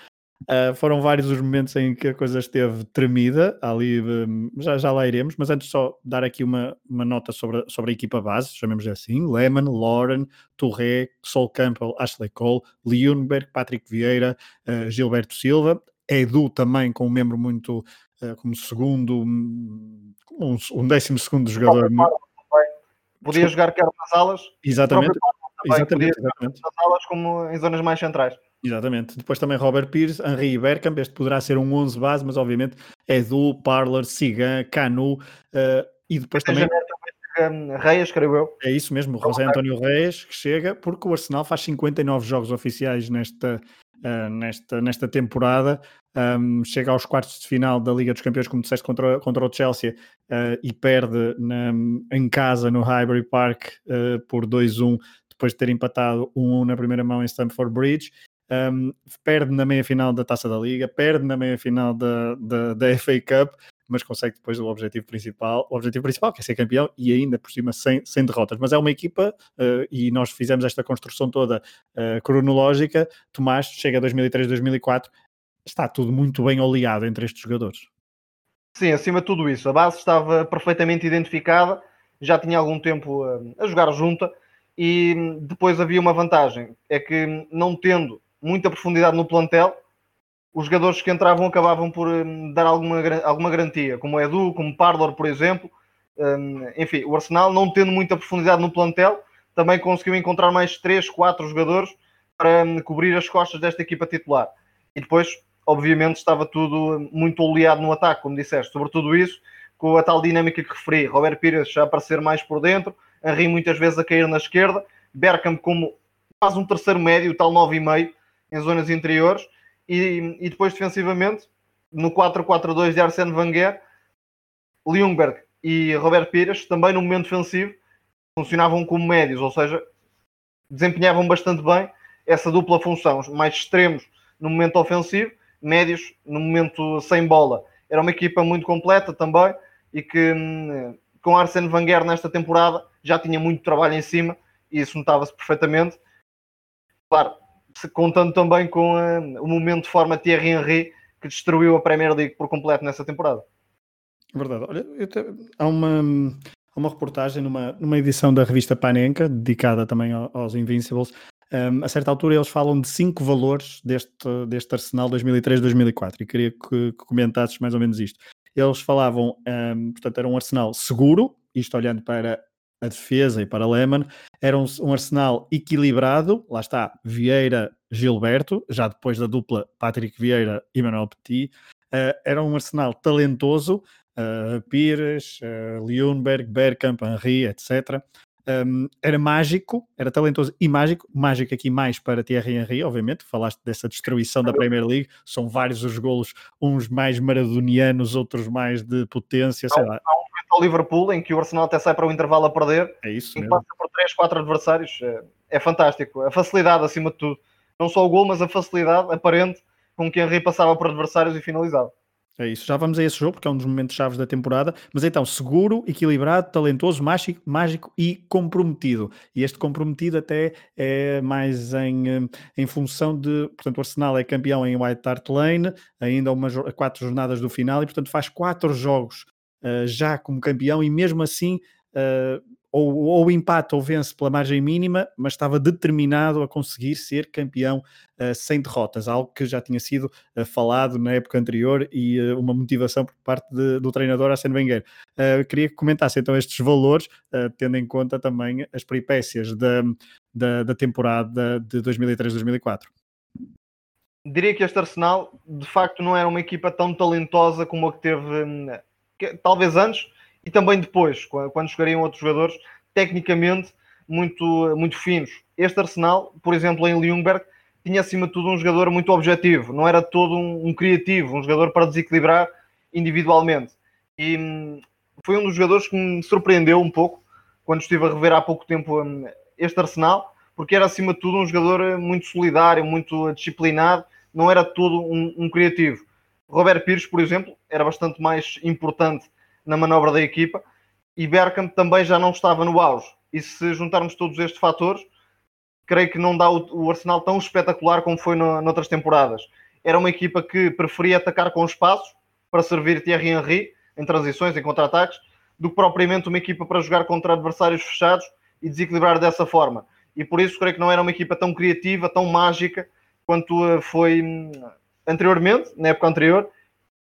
Uh, foram vários os momentos em que a coisa esteve tremida, ali um, já, já lá iremos, mas antes só dar aqui uma, uma nota sobre, sobre a equipa base, chamemos assim, Lehmann, Lauren, Touré, Sol Campbell, Ashley Cole, Leonberg, Patrick Vieira, uh, Gilberto Silva, Edu também com um membro muito, uh, como segundo, um, um décimo segundo jogador. Podia jogar quer nas alas, exatamente, exatamente, exatamente. nas alas como em zonas mais centrais. Exatamente. Depois também Robert Pires, Henri e Bergkamp. Este poderá ser um 11 base, mas obviamente Edu, Parler, Sigan, Canu uh, e depois também. Reis, creio eu. É isso mesmo, José António Reis, que chega, porque o Arsenal faz 59 jogos oficiais nesta, uh, nesta, nesta temporada. Um, chega aos quartos de final da Liga dos Campeões, como disseste, contra, contra o Chelsea uh, e perde na, em casa no Highbury Park uh, por 2-1, depois de ter empatado 1-1 na primeira mão em Stamford Bridge um, perde na meia-final da Taça da Liga, perde na meia-final da, da, da, FA Cup, mas consegue depois o objetivo principal, o objetivo principal que é ser campeão e ainda por cima sem, sem derrotas. Mas é uma equipa uh, e nós fizemos esta construção toda uh, cronológica. Tomás chega a 2003, 2004, está tudo muito bem oleado entre estes jogadores. Sim, acima de tudo isso, a base estava perfeitamente identificada, já tinha algum tempo uh, a jogar junta e depois havia uma vantagem, é que não tendo muita profundidade no plantel, os jogadores que entravam acabavam por um, dar alguma, alguma garantia, como Edu, como Parlor, por exemplo. Um, enfim, o Arsenal, não tendo muita profundidade no plantel, também conseguiu encontrar mais 3, 4 jogadores para um, cobrir as costas desta equipa titular. E depois, obviamente, estava tudo hum, muito oleado no ataque, como disseste. Sobretudo isso, com a tal dinâmica que referi. Robert Pires a aparecer mais por dentro, Henry muitas vezes a cair na esquerda, Bergkamp como quase um terceiro médio, tal 9,5, em zonas interiores e, e depois defensivamente no 4-4-2 de Arsene Wenger Ljungberg e Robert Pires também no momento defensivo funcionavam como médios, ou seja, desempenhavam bastante bem essa dupla função, mais extremos no momento ofensivo, médios no momento sem bola. Era uma equipa muito completa também e que hum, com Arsene Wenger nesta temporada já tinha muito trabalho em cima e isso notava-se perfeitamente. Claro, contando também com uh, o momento de forma Thierry Henry que destruiu a Premier League por completo nessa temporada. Verdade. Olha, te... há uma, uma reportagem numa, numa edição da revista Panenka, dedicada também aos Invincibles. Um, a certa altura eles falam de cinco valores deste, deste Arsenal 2003-2004 e queria que, que comentasses mais ou menos isto. Eles falavam, um, portanto, era um Arsenal seguro, isto olhando para a defesa e para Lehmann, era um, um, Arsenal equilibrado, lá está, Vieira, Gilberto, já depois da dupla Patrick Vieira e Manuel Petit, uh, era um Arsenal talentoso, uh, Pires, uh, Leonberg, Bergkamp, Henry, etc. Um, era mágico, era talentoso e mágico, mágico aqui mais para Thierry Henry, obviamente, falaste dessa destruição da Premier League, são vários os golos, uns mais maradonianos, outros mais de potência, sei lá ao Liverpool, em que o Arsenal até sai para o intervalo a perder, é isso e passa por 3, 4 adversários, é, é, fantástico. A facilidade acima de tudo. Não só o gol, mas a facilidade aparente com que Henry passava por adversários e finalizava. É isso, já vamos a esse jogo, porque é um dos momentos chaves da temporada. Mas então, seguro, equilibrado, talentoso, mágico, mágico e comprometido. E este comprometido até é mais em, em função de. Portanto, o Arsenal é campeão em White Hart Lane, ainda uma, quatro jornadas do final, e portanto faz quatro jogos uh, já como campeão e mesmo assim uh, ou, ou empate ou vence pela margem mínima, mas estava determinado a conseguir ser campeão uh, sem derrotas, algo que já tinha sido uh, falado na época anterior e uh, uma motivação por parte de, do treinador Arsene Wenger. queria que comentasse então estes valores, tendo em conta também as peripécias da, da, da temporada de 2003-2004 diria que este Arsenal de facto não era uma equipa tão talentosa como a que teve hum, talvez antes e também depois, quando chegariam outros jogadores tecnicamente muito, muito finos. Este Arsenal, por exemplo, em Ljungberg, tinha acima de tudo um jogador muito objetivo, não era todo um, um criativo, um jogador para desequilibrar individualmente. E hum, foi um dos jogadores que me surpreendeu um pouco quando estive a rever há pouco tempo hum, este Arsenal, porque era acima de tudo um jogador eh, muito solidário, muito disciplinado, não era todo um, um criativo. Robert Pires, por exemplo, era bastante mais importante na manobra da equipa e Bergkamp também já não estava no auge. E se juntarmos todos estes fatores, creio que não dá o, o Arsenal tão espetacular como foi no, noutras temporadas. Era uma equipa que preferia atacar com espaços para servir Thierry Henry em transições, em contra-ataques, do que propriamente uma equipa para jogar contra adversários fechados e desequilibrar dessa forma e por isso creio que não era uma equipa tão criativa, tão mágica quanto eh, foi hum, anteriormente, na época anterior,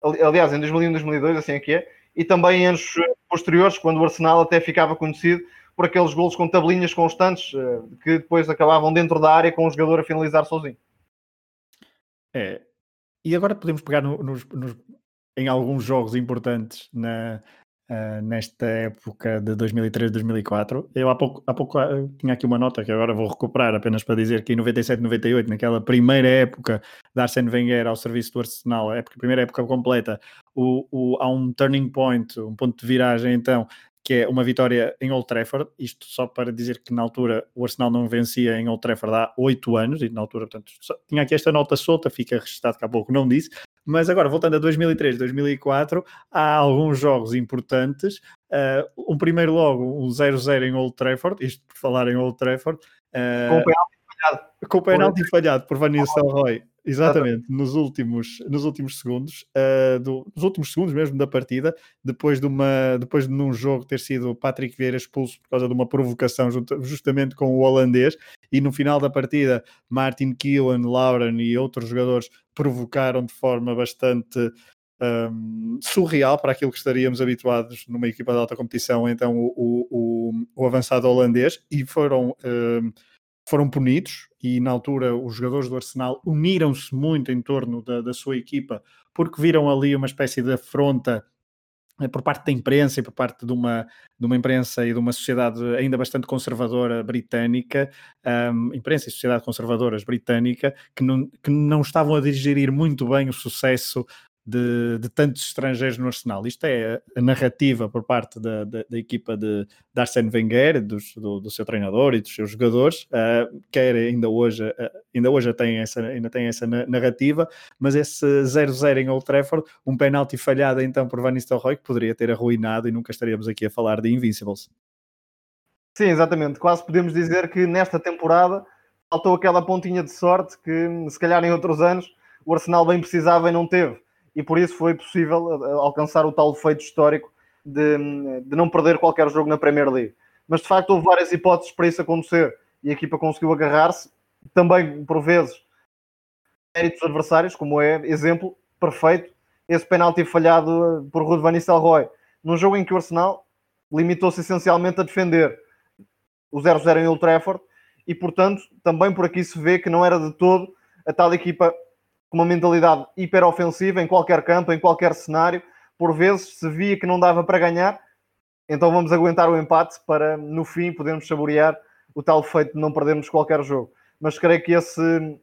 aliás, em 2001, 2002, assim é que é, e também em anos posteriores, quando o Arsenal até ficava conhecido por aqueles golos com tabelinhas constantes eh, que depois acabavam dentro da área com o jogador a finalizar sozinho. É, e agora podemos pegar no, nos, nos, em alguns jogos importantes na, uh, nesta época de 2003, 2004. Eu há pouco, há pouco uh, tinha aqui uma nota que agora vou recuperar apenas para dizer que em 97, 98, naquela primeira época da Arsene Wenger ao serviço do Arsenal, a época, primeira época completa, o, o, há um turning point, um ponto de viragem então, que é uma vitória em Old Trafford, isto só para dizer que na altura o Arsenal não vencia em Old Trafford há oito anos, e na altura, portanto, tinha aqui esta nota solta, fica registado que há pouco não disse, mas agora, voltando a 2003, 2004, há alguns jogos importantes. Uh, um primeiro logo, um 0-0 em Old Trafford, isto por falar em Old Trafford. Uh, com o penalti falhado. Com o penalti falhado por Van Nistelrooy. Exatamente, nos últimos, nos últimos segundos, uh, do, nos últimos segundos mesmo da partida, depois de uma, depois de num jogo ter sido Patrick Vieira expulso por causa de uma provocação justamente com o holandês, e no final da partida Martin Keelan, Lauren e outros jogadores provocaram de forma bastante um, surreal para aquilo que estaríamos habituados numa equipa de alta competição, então o, o, o, o avançado holandês, e foram um, foram punidos e na altura os jogadores do Arsenal uniram-se muito em torno da, da, sua equipa porque viram ali uma espécie de afronta eh, por parte da imprensa e por parte de uma, de uma imprensa e de uma sociedade ainda bastante conservadora britânica, um, imprensa e sociedade conservadoras britânica, que não, que não estavam a digerir muito bem o sucesso de, de, tantos estrangeiros no Arsenal. Isto é a narrativa por parte da, da, da equipa de, de Arsene Wenger, dos, do, do, seu treinador e dos seus jogadores, uh, quer ainda hoje, uh, ainda hoje tem essa, ainda tem essa narrativa, mas esse 0-0 em Old Trafford, um penalti falhado então por Van Nistelrooy, que poderia ter arruinado e nunca estaríamos aqui a falar de Invincibles. Sim, exatamente. Quase podemos dizer que nesta temporada faltou aquela pontinha de sorte que se calhar em outros anos o Arsenal bem precisava e não teve e por isso foi possível eh, alcançar o tal feito histórico de, de não perder qualquer jogo na Premier League. Mas de facto houve várias hipóteses para isso acontecer e a equipa conseguiu agarrar-se, também por vezes, méritos adversários, como é exemplo perfeito, esse penalti falhado eh, por Ruud van Nistelrooy, num jogo em que o Arsenal limitou-se essencialmente a defender o 0-0 em Old Trafford e, portanto, também por aqui se vê que não era de todo a tal equipa uma mentalidade hiperofensiva em qualquer campo, em qualquer cenário. Por vezes se via que não dava para ganhar, então vamos aguentar o empate para no fim podermos saborear o tal feito de não perdermos qualquer jogo. Mas creio que esse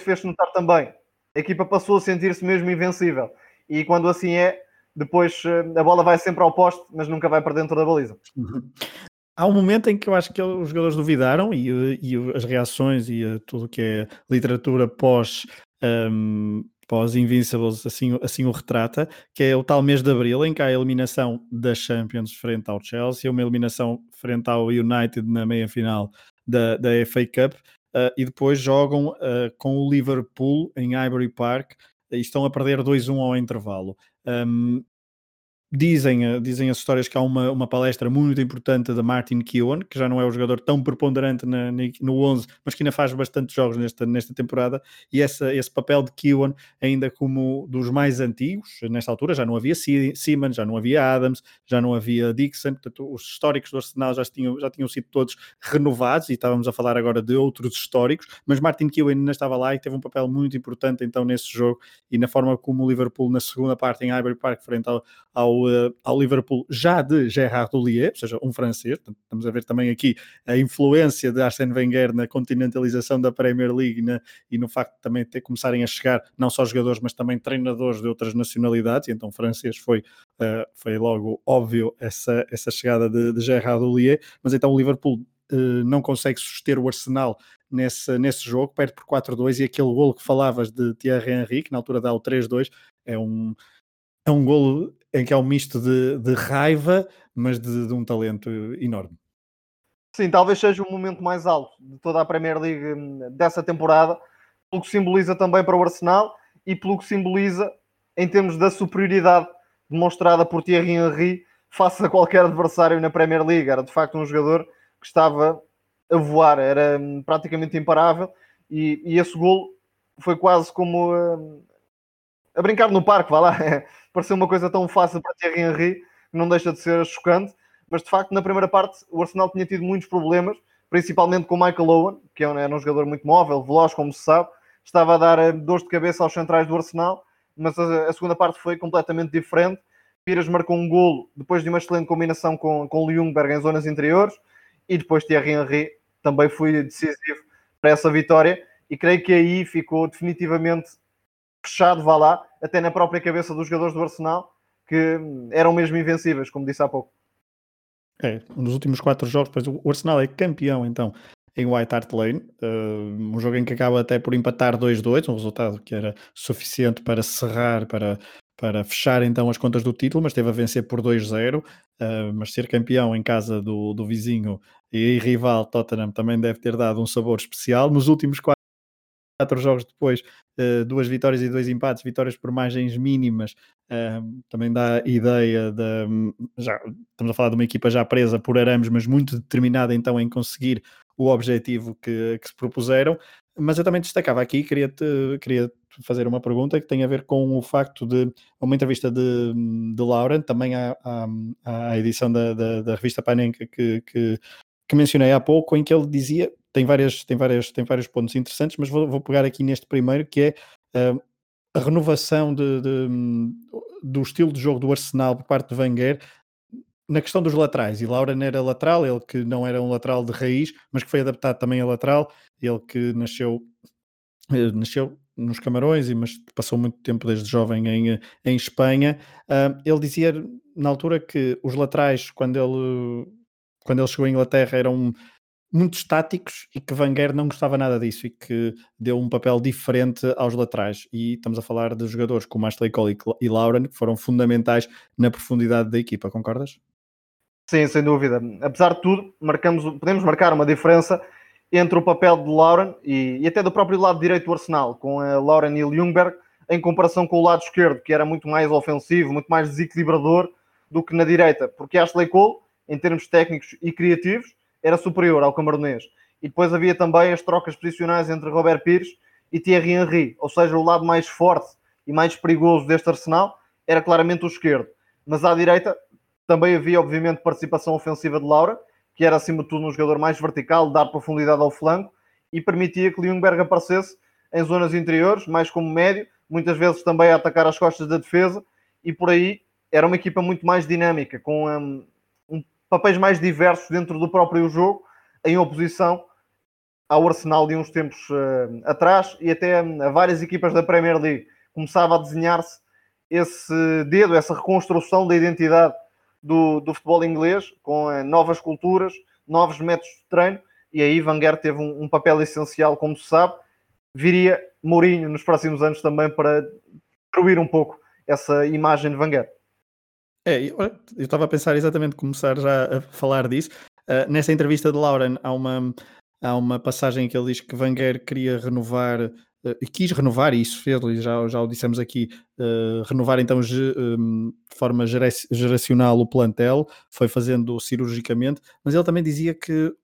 fez-se notar também. A equipa passou a sentir-se mesmo invencível. E quando assim é, depois eh, a bola vai sempre ao poste, mas nunca vai para dentro da baliza. Há um momento em que eu acho que os jogadores duvidaram e, e as reações e eh, tudo que é literatura pós, um, pós Invincibles assim, assim o retrata, que é o tal mês de Abril em que há a eliminação da Champions frente ao Chelsea, uma eliminação frente ao United na meia-final da, da FA Cup uh, e depois jogam uh, com o Liverpool em Ivory Park e estão a perder 2-1 ao intervalo. Um, Dizem, eh, dizem as histórias que há uma, uma palestra muito importante da Martin Keown, que já não é o jogador tão preponderante na, no 11, mas que ainda faz bastante jogos nesta, nesta temporada, e essa, esse papel de Keown ainda como dos mais antigos, nesta altura já não havia Siemens, já não havia Adams, já não havia Dixon, portanto os históricos do Arsenal já tinham, já tinham sido todos renovados, e estávamos a falar agora de outros históricos, mas Martin Keown ainda estava lá e teve um papel muito importante então nesse jogo, e na forma como o Liverpool na segunda parte em Highbury Park, frente ao, ao ao, uh, ao Liverpool já de Gerard Houllier, ou seja, um francês. estamos a ver também aqui a influência de Arsène Wenger na continentalização da Premier League na, e no facto de também ter, começarem a chegar não só jogadores, mas também treinadores de outras nacionalidades. E então, francês foi, uh, foi logo óbvio essa, essa chegada de, de Gerard Houllier. Mas então o Liverpool Uh, não consegue suster o Arsenal nesse, nesse jogo, perde por 4-2 e aquele golo que falavas de Thierry Henry, que na altura dá o 3-2, é um, é um golo em que é um misto de, de raiva, mas de, de, um talento enorme. Sim, talvez seja o momento mais alto de toda a Premier League hum, dessa temporada, pelo que simboliza também para o Arsenal e pelo que simboliza em termos da superioridade demonstrada por Thierry Henry face a qualquer adversário na Premier League. Era de facto um jogador que estava a voar, era hum, praticamente imparável e, e esse golo foi quase como hum, a brincar no parque, vá lá. Pareceu uma coisa tão fácil para Thierry Henry que não deixa de ser chocante. Mas de facto, na primeira parte, o Arsenal tinha tido muitos problemas, principalmente com o Michael Owen, que era um jogador muito móvel, veloz, como se sabe. Estava a dar eh, dores de cabeça aos centrais do Arsenal, mas a, segunda parte foi completamente diferente. Pires marcou um golo depois de uma excelente combinação com, com o Ljungberg em zonas interiores e depois Thierry Henry também foi decisivo para essa vitória e creio que aí ficou definitivamente fechado, vá lá, até na própria cabeça dos jogadores do Arsenal, que eram mesmo invencíveis, como disse há pouco. É, nos últimos quatro jogos, pois o Arsenal é campeão então em White Hart Lane, uh, um jogo em que acaba até por empatar 2-2, um resultado que era suficiente para cerrar, para, para fechar então as contas do título, mas teve a vencer por 2-0, uh, eh, mas ser campeão em casa do, do vizinho e rival Tottenham também deve ter dado um sabor especial. Nos últimos quatro quatro jogos depois, uh, duas vitórias e dois empates, vitórias por margens mínimas, uh, também dá ideia de. Já, estamos a falar de uma equipa já presa por arames, mas muito determinada então em conseguir o objetivo que, que se propuseram. Mas eu também destacava aqui, queria-te queria fazer uma pergunta que tem a ver com o facto de uma entrevista de, de Lauren, também à, à, à edição da, da, da revista Panenka que, que, que mencionei há pouco, em que ele dizia tem, várias, tem, várias, tem vários pontos interessantes, mas vou, vou pegar aqui neste primeiro, que é uh, a renovação de, de, do estilo de jogo do Arsenal por parte de Wenger na questão dos laterais. E Lauren era lateral, ele que não era um lateral de raiz, mas que foi adaptado também a lateral, ele que nasceu, uh, nasceu nos Camarões, mas passou muito tempo desde jovem em, em Espanha. Uh, ele dizia na altura que os laterais, quando ele, quando ele chegou à Inglaterra, eram muito estáticos e que Wenger não gostava nada disso e que deu um papel diferente aos laterais. E estamos a falar de jogadores como Ashley Cole e Lauren, que foram fundamentais na profundidade da equipa, concordas? Sim, sem dúvida. Apesar de tudo, marcamos, podemos marcar uma diferença entre o papel de Lauren e, e até do próprio lado direito do Arsenal, com a Lauren e Ljungberg, em comparação com o lado esquerdo, que era muito mais ofensivo, muito mais desequilibrador do que na direita, porque Ashley Cole, em termos técnicos e criativos, era superior ao camaronês. E depois havia também as trocas posicionais entre Robert Pires e Thierry Henry, ou seja, o lado mais forte e mais perigoso deste arsenal era claramente o esquerdo. Mas à direita também havia, obviamente, participação ofensiva de Laura, que era acima de tudo um jogador mais vertical, dar profundidade ao flanco e permitia que Ljungberg aparecesse em zonas interiores, mais como médio, muitas vezes também a atacar as costas da defesa e por aí era uma equipa muito mais dinâmica, com um, papéis mais diversos dentro do próprio jogo, em oposição ao Arsenal de uns tempos uh, atrás e até a várias equipas da Premier League. Começava a desenhar-se esse dedo, essa reconstrução da identidade do, do futebol inglês, com uh, novas culturas, novos métodos de treino, e aí Wenger teve um, um, papel essencial, como se sabe. Viria Mourinho nos próximos anos também para destruir um pouco essa imagem de Wenger. É, eu estava a pensar exatamente começar já a falar disso. Uh, nessa entrevista de Lauren há uma, há uma passagem que ele diz que Wenger queria renovar e quis renovar, e isso fez, já, já o dissemos aqui, uh, renovar então um, de forma geracional o plantel, foi fazendo cirurgicamente, mas ele também dizia que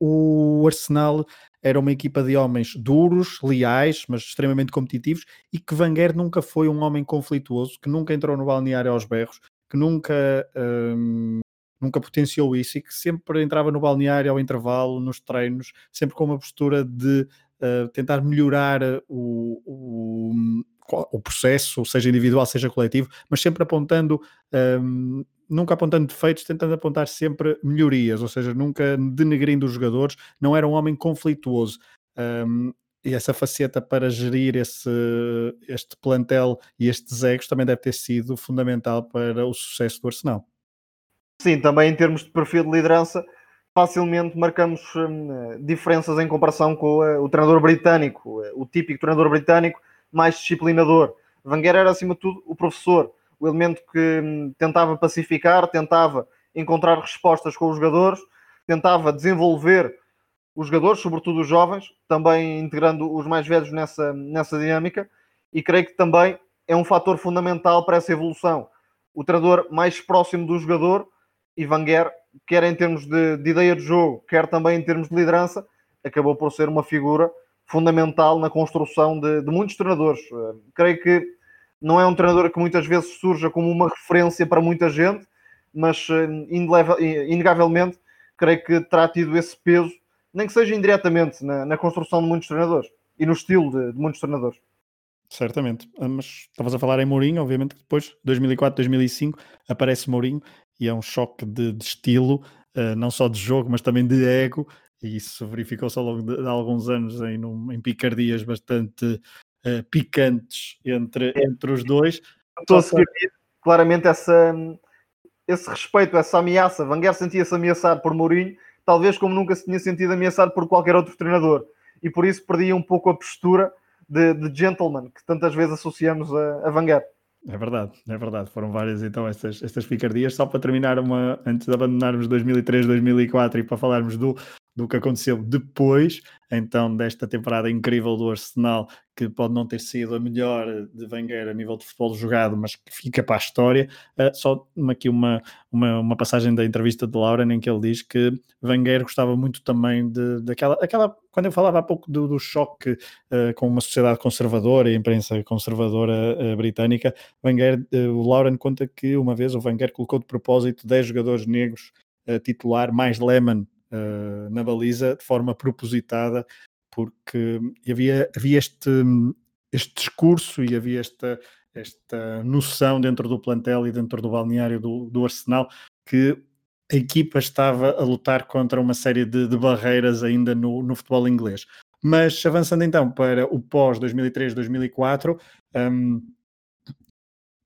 o Arsenal era uma equipa de homens duros, leais, mas extremamente competitivos, e que Wenger nunca foi um homem conflituoso, que nunca entrou no balneário aos berros, que nunca, um, nunca potenciou isso e que sempre entrava no balneário ao intervalo, nos treinos, sempre com uma postura de uh, tentar melhorar o, o, o, processo, seja individual, seja coletivo, mas sempre apontando um, nunca apontando defeitos, tentando apontar sempre melhorias, ou seja, nunca denegrindo os jogadores, não era um homem conflituoso. Um, e essa faceta para gerir esse, este plantel e estes egos também deve ter sido fundamental para o sucesso do Arsenal. Sim, também em termos de perfil de liderança, facilmente marcamos hum, diferenças em comparação com o, o treinador britânico, o típico treinador britânico mais disciplinador. Wenger era, acima de tudo, o professor o elemento que hum, tentava pacificar, tentava encontrar respostas com os jogadores, tentava desenvolver os jogadores, sobretudo os jovens, também integrando os mais velhos nessa, nessa dinâmica, e creio que também é um fator fundamental para essa evolução. O treinador mais próximo do jogador, e Wenger, quer em termos de, de ideia de jogo, quer também em termos de liderança, acabou por ser uma figura fundamental na construção de, de muitos treinadores. Uh, creio que não é um treinador que muitas vezes surja como uma referência para muita gente, mas eh, inegavelmente creio que terá tido esse peso, nem que seja indiretamente, na, na construção de muitos treinadores e no estilo de, de, muitos treinadores. Certamente, ah, mas estavas a falar em Mourinho, obviamente que depois, 2004, 2005, aparece Mourinho e é um choque de, de estilo, uh, não só de jogo, mas também de ego, e isso verificou-se ao longo de, de, alguns anos em, num, em picardias bastante uh, picantes entre, entre os dois. Estou a seguir claramente essa, esse respeito, essa ameaça. Wenger sentia-se ameaçado por Mourinho, talvez como nunca se tinha sentido ameaçado por qualquer outro treinador. E por isso perdia um pouco a postura de, de gentleman que tantas vezes associamos a, a Wenger. É verdade, é verdade. Foram várias então estas, estas picardias. Só para terminar, uma, antes de abandonarmos 2003, 2004 e para falarmos do, do que aconteceu depois, então, desta temporada incrível do Arsenal, que pode não ter sido a melhor de Wenger a nível de futebol jogado, mas que fica para a história. Uh, só aqui uma, uma, uma, passagem da entrevista de Laura em que ele diz que Wenger gostava muito também de, daquela, aquela, quando eu falava há pouco do, do choque uh, com uma sociedade conservadora e a imprensa conservadora uh, britânica, Wenger, o Lauren conta que uma vez o Wenger colocou de propósito 10 jogadores negros titular, mais Lehmann uh, na baliza de forma propositada, porque havia, havia este, este discurso e havia esta, esta noção dentro do plantel e dentro do balneário do, do Arsenal que a equipa estava a lutar contra uma série de, de barreiras ainda no, no, futebol inglês. Mas avançando então para o pós 2003-2004, um,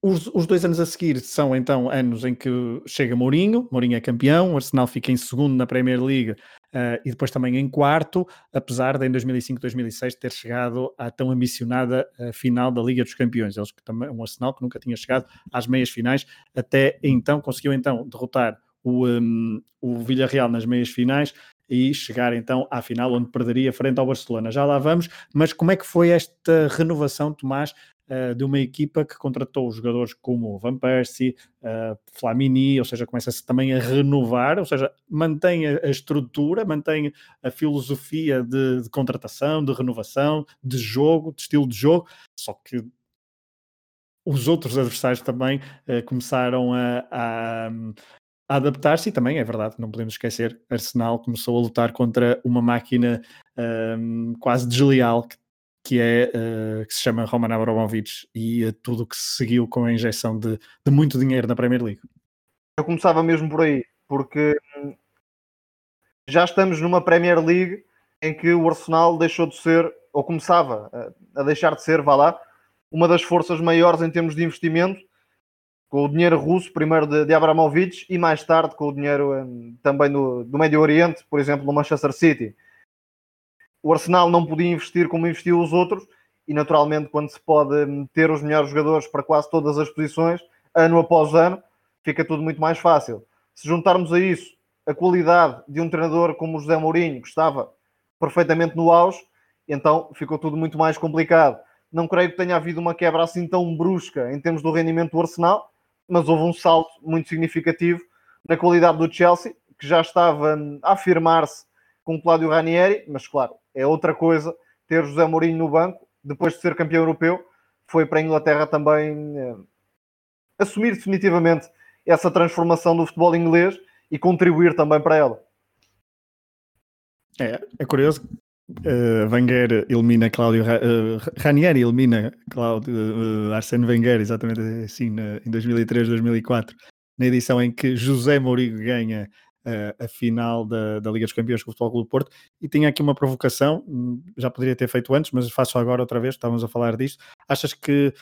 os, os, dois anos a seguir são então anos em que chega Mourinho, Mourinho é campeão, o Arsenal fica em segundo na Premier League uh, e depois também em quarto, apesar de em 2005-2006 ter chegado à tão ambicionada uh, final da Liga dos Campeões. Eles também um Arsenal que nunca tinha chegado às meias finais, até então conseguiu então derrotar o, um, o Villarreal nas meias finais e chegar então à final onde perderia frente ao Barcelona. Já lá vamos, mas como é que foi esta renovação, Tomás, uh, de uma equipa que contratou jogadores como Van Persie, uh, Flamini, ou seja, começa-se também a renovar, ou seja, mantém a, estrutura, mantém a filosofia de, de, contratação, de renovação, de jogo, de estilo de jogo, só que os outros adversários também uh, começaram a, a, a adaptar-se e também é verdade, não podemos esquecer, Arsenal começou a lutar contra uma máquina um, quase desleal que que é uh, que se chama Roman Abramovich e uh, tudo o que se seguiu com a injeção de, de, muito dinheiro na Premier League. Eu começava mesmo por aí, porque hum, já estamos numa Premier League em que o Arsenal deixou de ser, ou começava a, a deixar de ser, vá lá, uma das forças maiores em termos de investimento, com o dinheiro russo, primeiro de, de Abramovich, e mais tarde com o dinheiro um, também do, do Médio Oriente, por exemplo, no Manchester City o Arsenal não podia investir como investiu os outros, e naturalmente, quando se pode ter os melhores jogadores para quase todas as posições, ano após ano, fica tudo muito mais fácil. Se juntarmos a isso a qualidade de um treinador como o José Mourinho, que estava perfeitamente no auge, então ficou tudo muito mais complicado. Não creio que tenha havido uma quebra assim tão brusca em termos do rendimento do Arsenal, mas houve um salto muito significativo na qualidade do Chelsea, que já estava a afirmar-se com Cláudio Ranieri, mas claro, é outra coisa ter José Mourinho no banco, depois de ser campeão europeu, foi para a Inglaterra também eh, assumir definitivamente essa transformação do futebol inglês e contribuir também para ela. É, é curioso. Uh, Wenger elimina Cláudio uh, Ranieri elimina Cláudio uh, Arsene Wenger exatamente assim em 2003 2004 na edição em que José Mourinho ganha uh, a final da, da Liga dos Campeões com o Futebol Clube do Porto e tinha aqui uma provocação hum, já poderia ter feito antes mas faço agora outra vez estávamos a falar disto achas que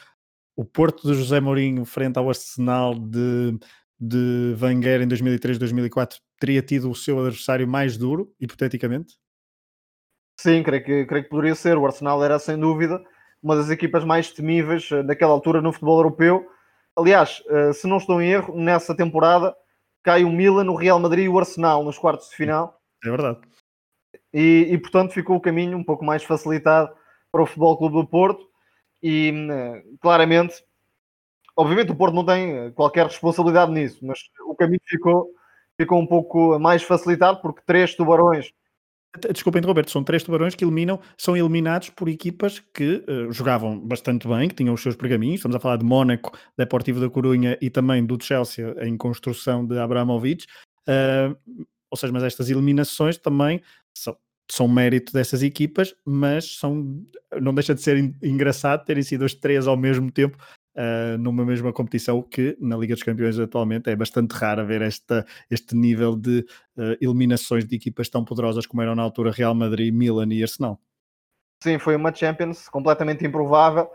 o Porto de José Mourinho frente ao Arsenal de de Wenger em 2003, 2004 teria tido o seu adversário mais duro, hipoteticamente? Sim, creio que, creio que poderia ser. O Arsenal era sem dúvida uma das equipas mais temíveis eh, naquela altura no futebol europeu. Aliás, eh, se não estou em erro, nessa temporada cai o Milan, o Real Madrid e o Arsenal nos quartos de final. É verdade. E, e portanto ficou o caminho um pouco mais facilitado para o Futebol Clube do Porto. E eh, claramente Obviamente o Porto não tem eh, qualquer responsabilidade nisso, mas o caminho ficou, ficou um pouco mais facilitado porque três tubarões. Desculpa interromper, são três tubarões que eliminam, são eliminados por equipas que uh, jogavam bastante bem, que tinham os seus pergaminhos. Estamos a falar de Mónaco, Deportivo da Corunha e também do Chelsea em construção de Abramovich. Uh, ou seja, mas estas eliminações também são, são mérito dessas equipas, mas são, não deixa de ser engraçado terem sido as três ao mesmo tempo uh, numa mesma competição que na Liga dos Campeões atualmente é bastante raro ver esta, este nível de uh, eliminações de equipas tão poderosas como eram na altura Real Madrid, Milan e Arsenal. Sim, foi uma Champions completamente improvável,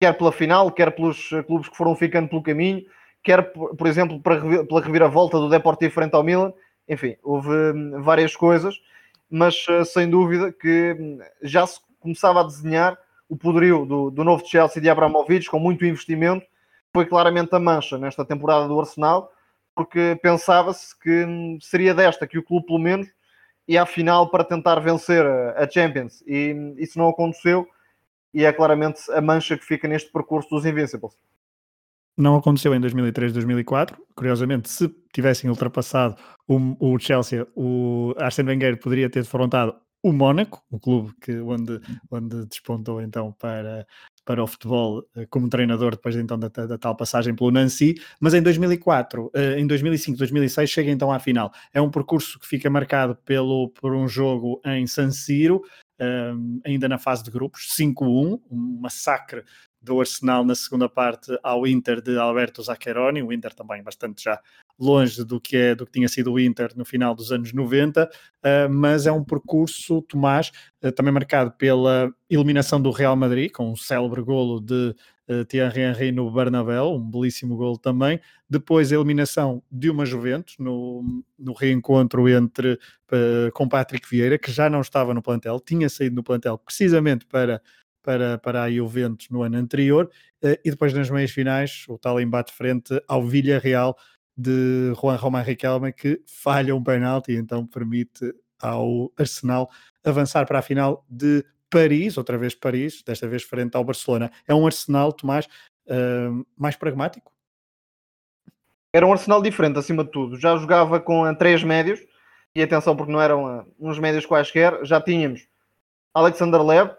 quer pela final, quer pelos eh, clubes que foram ficando pelo caminho, quer, por exemplo, para, pela reviravolta do Deportivo frente ao Milan. Enfim, houve hum, várias coisas, mas sem dúvida que hum, já se começava a desenhar o poderio do, do novo Chelsea de Abramovich, com muito investimento, foi claramente a mancha nesta temporada do Arsenal, porque pensava-se que hum, seria desta que o clube, pelo menos, ia à final para tentar vencer a Champions. E hum, isso não aconteceu, e é claramente a mancha que fica neste percurso dos Invincibles. Não aconteceu em 2003, 2004. Curiosamente, se tivessem ultrapassado o, o Chelsea, o Arsene Wenger poderia ter defrontado o Mónaco, o clube que, onde, onde despontou então para, para o futebol eh, como treinador depois então da, da, tal passagem pelo Nancy, mas em 2004, eh, em 2005, 2006 chega então à final. É um percurso que fica marcado pelo, por um jogo em San Siro, eh, ainda na fase de grupos, 5-1, um massacre do Arsenal na segunda parte ao Inter de Alberto Zaccheroni, o Inter também bastante já longe do que, é, do que tinha sido o Inter no final dos anos 90, uh, eh, mas é um percurso, Tomás, uh, também marcado pela eliminação do Real Madrid, com um célebre golo de uh, Thierry Henry no Bernabéu, um belíssimo golo também, depois a eliminação de uma Juventus no, no reencontro entre com Patrick Vieira, que já não estava no plantel, tinha saído no plantel precisamente para para, para a Juventus no ano anterior, e depois nas meias finais, o tal embate frente ao Villarreal de Juan Román Riquelme, que falha um penalti e então permite ao Arsenal avançar para a final de Paris, outra vez Paris, desta vez frente ao Barcelona. É um Arsenal, Tomás, uh, mais pragmático? Era um Arsenal diferente, acima de tudo. Já jogava com três médios, e atenção, porque não eram uh, uns médios quaisquer, já tínhamos Alexander Lev,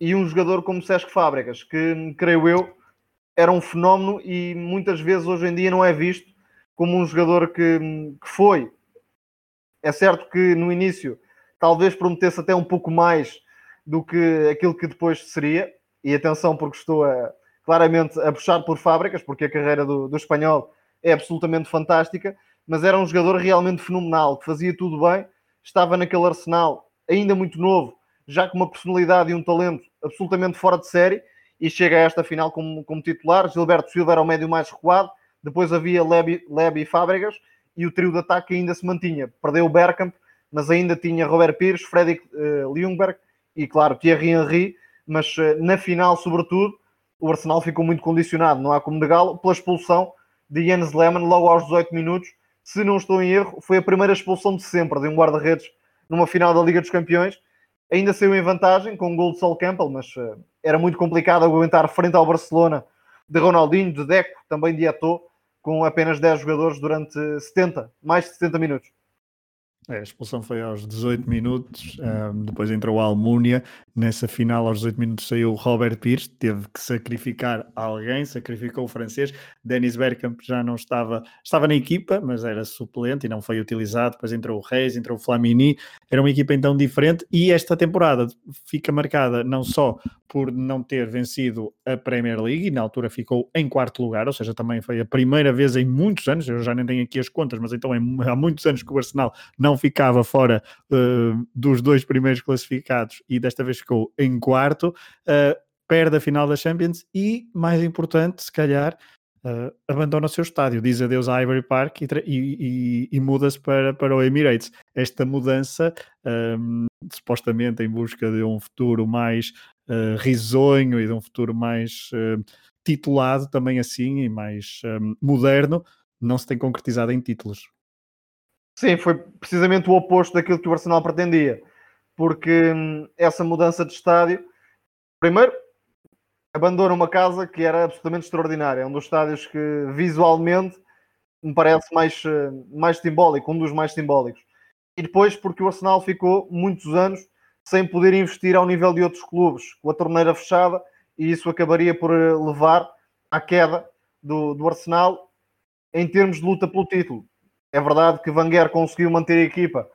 e um jogador como Sesc Fábricas, que creio eu era um fenómeno e muitas vezes hoje em dia não é visto como um jogador que, que foi. É certo que no início talvez prometesse até um pouco mais do que aquilo que depois seria, e atenção porque estou a, claramente a puxar por fábricas, porque a carreira do, do espanhol é absolutamente fantástica, mas era um jogador realmente fenomenal, que fazia tudo bem, estava naquele arsenal ainda muito novo, já com uma personalidade e um talento absolutamente fora de série, e chega a esta final como, como titular. Gilberto Silva era o médio mais recuado, depois havia Lebi e Fábregas, e o trio de ataque ainda se mantinha. Perdeu o Bergkamp, mas ainda tinha Robert Pires, Fredrik uh, Ljungberg e, claro, Thierry Henry, mas uh, na final, sobretudo, o Arsenal ficou muito condicionado, não há como negá-lo, pela expulsão de Jens Lehmann logo aos 18 minutos. Se não estou em erro, foi a primeira expulsão de sempre de um guarda-redes numa final da Liga dos Campeões ainda saiu em vantagem com um gol de Sol Campbell, mas uh, era muito complicado aguentar frente ao Barcelona de Ronaldinho, de Deco, também de Eto'o, com apenas 10 jogadores durante 70, mais de 70 minutos. É, a expulsão foi aos 18 minutos, um, depois entrou a Almúnia. Nessa final, aos 18 minutos, saiu o Robert Pires, teve que sacrificar alguém, sacrificou o francês. Dennis Bergkamp já não estava, estava na equipa, mas era suplente e não foi utilizado. Depois entrou o Reis, entrou o Flamini. Era uma equipa então diferente. E esta temporada fica marcada não só por não ter vencido a Premier League e na altura ficou em quarto lugar, ou seja, também foi a primeira vez em muitos anos, eu já nem tenho aqui as contas, mas então é, há muitos anos que o Arsenal não ficava fora uh, dos dois primeiros classificados e desta vez ficou em quarto, uh, perde a final da Champions e, mais importante, se calhar, uh, abandona o seu estádio, diz adeus à Ivory Park e, e, e muda-se para, para o Emirates. Esta mudança, um, supostamente em busca de um futuro mais uh, risonho e de um futuro mais uh, titulado também assim e mais um, moderno, não se tem concretizado em títulos. Sim, foi precisamente o oposto daquilo que o Arsenal pretendia, porque hum, essa mudança de estádio, primeiro, abandona uma casa que era absolutamente extraordinária, é um dos estádios que visualmente me parece mais, mais simbólico, um dos mais simbólicos. E depois, porque o Arsenal ficou muitos anos sem poder investir ao nível de outros clubes, com a torneira fechada, e isso acabaria por eh, levar à queda do, do Arsenal em termos de luta pelo título. É verdade que Wenger conseguiu manter a equipa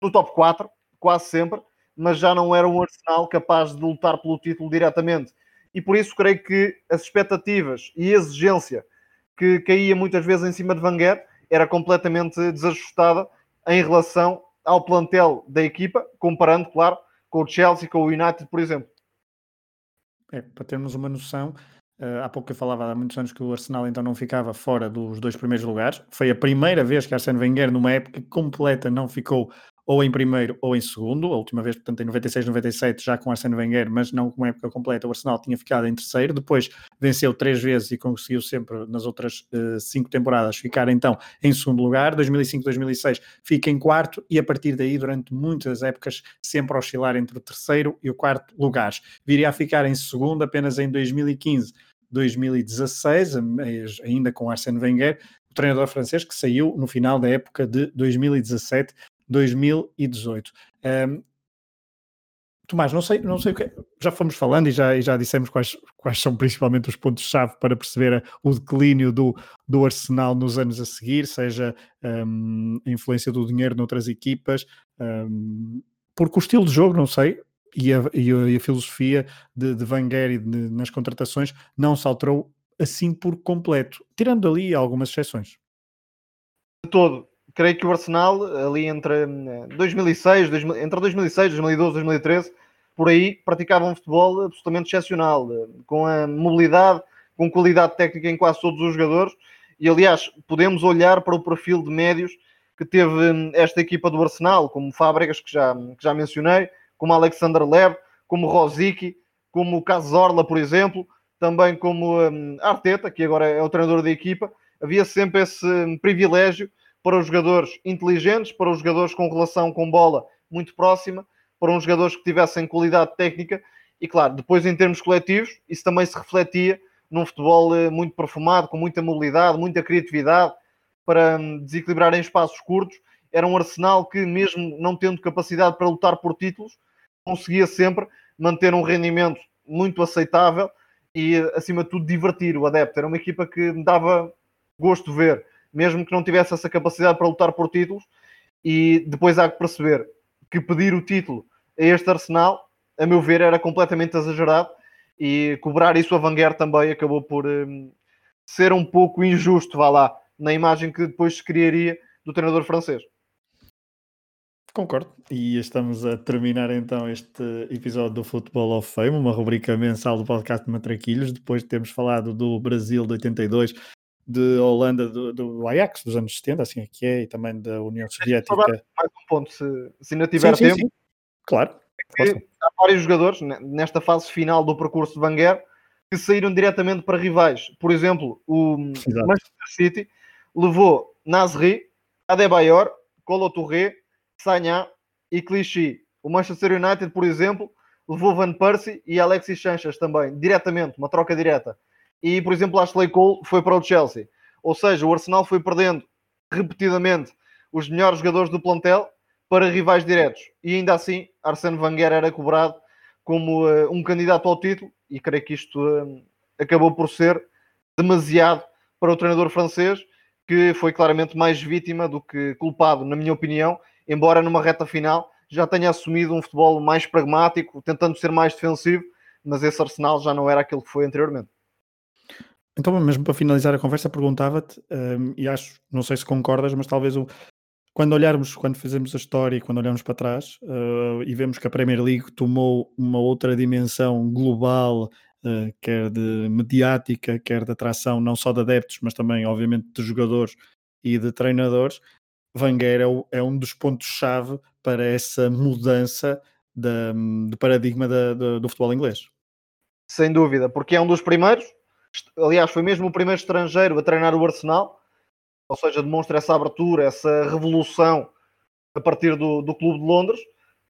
no top 4, quase sempre, mas já não era um Arsenal capaz de lutar pelo título diretamente. E por isso creio que as expectativas e a exigência que caía muitas vezes em cima de Wenger era completamente desajustada em relação ao plantel da equipa, comparando, claro, com o Chelsea, com o United, por exemplo. É, para termos uma noção, uh, há pouco eu falava há muitos anos que o Arsenal então não ficava fora dos dois primeiros lugares. Foi a primeira vez que Arsene Wenger, numa época completa, não ficou ou em primeiro ou em segundo. A última vez, portanto, em 96, 97, já com Arsene Wenger, mas não com época completa, o Arsenal tinha ficado em terceiro. Depois venceu três vezes e conseguiu sempre, nas outras uh, cinco temporadas, ficar então em segundo lugar. 2005, 2006 fica em quarto e a partir daí, durante muitas épocas, sempre oscilar entre o terceiro e o quarto lugares. Viria a ficar em segundo apenas em 2015. 2016, ainda com Arsene Wenger, o treinador francês que saiu no final da época de 2017 2018. Um, Tomás, não sei, não sei o que. Já fomos falando e já, e já dissemos quais, quais são principalmente os pontos-chave para perceber o declínio do, do Arsenal nos anos a seguir, seja um, a influência do dinheiro noutras equipas, um, porque o estilo de jogo, não sei, e a, e a, e a filosofia de, de e de, nas contratações não se alterou assim por completo, tirando ali algumas exceções. De todo, creio que o Arsenal, ali entre 2006, eh, entre 2006, 2012, 2013, por aí, praticava um futebol absolutamente excepcional, eh, com a mobilidade, com qualidade técnica em quase todos os jogadores. E aliás, podemos olhar para o perfil de médios que teve hum, esta equipa do Arsenal, como Fábricas, que já, que já mencionei, como Alexander Lev, como Rosicky, como Cazorla, por exemplo, também como Arteta, que agora é o treinador da equipa. Havia sempre esse privilégio para os jogadores inteligentes, para os jogadores com relação com bola muito próxima, para uns jogadores que tivessem qualidade técnica e, claro, depois em termos coletivos, isso também se refletia num futebol eh, muito perfumado, com muita mobilidade, muita criatividade, para hum, desequilibrar em espaços curtos. Era um Arsenal que, mesmo não tendo capacidade para lutar por títulos, conseguia sempre manter um rendimento muito aceitável e, acima de tudo, divertir o adepto. Era uma equipa que me dava gosto ver mesmo que não tivesse essa capacidade para lutar por títulos. E depois há que perceber que pedir o título a este Arsenal, a meu ver, era completamente exagerado e cobrar isso a Wenger também acabou por um, ser um pouco injusto, vá lá, na imagem que depois se criaria do treinador francês. Concordo. E estamos a terminar então este episódio do Football of Fame, uma rubrica mensal do podcast de Matraquilhos, depois de termos falado do Brasil de 82, de Holanda do, do, Ajax dos anos 70, assim é que é, e também da União Soviética. Mais um ponto, se, se ainda tiver sim, tempo. Sim, sim. Claro. há vários jogadores nesta fase final do percurso de Wenger que saíram diretamente para rivais. Por exemplo, o Exato. Manchester City levou Nasri, Adebayor, Colo Touré, Sagna e Clichy. O Manchester United, por exemplo, levou Van Persie e Alexis Sanchez também, diretamente, uma troca direta. E, por exemplo, Ashley Cole foi para o Chelsea. Ou seja, o Arsenal foi perdendo repetidamente os melhores jogadores do plantel para rivais diretos. E ainda assim, Arsène Wenger era cobrado como uh, um candidato ao título e creio que isto uh, acabou por ser demasiado para o treinador francês, que foi claramente mais vítima do que culpado, na minha opinião, embora numa reta final já tenha assumido um futebol mais pragmático, tentando ser mais defensivo, mas esse Arsenal já não era aquilo que foi anteriormente. Então, mesmo para finalizar a conversa, perguntava-te, um, e acho, não sei se concordas, mas talvez o, quando olharmos, quando fizemos a história e quando olhamos para trás uh, e vemos que a Premier League tomou uma outra dimensão global, uh, quer de mediática, quer de atração, não só de adeptos, mas também, obviamente, de jogadores e de treinadores, Wenger é, é um dos pontos-chave para essa mudança da, de paradigma da, do futebol inglês. Sem dúvida, porque é um dos primeiros, aliás, foi mesmo o primeiro estrangeiro a treinar o Arsenal, ou seja, demonstra essa abertura, essa revolução a partir do, do Clube de Londres,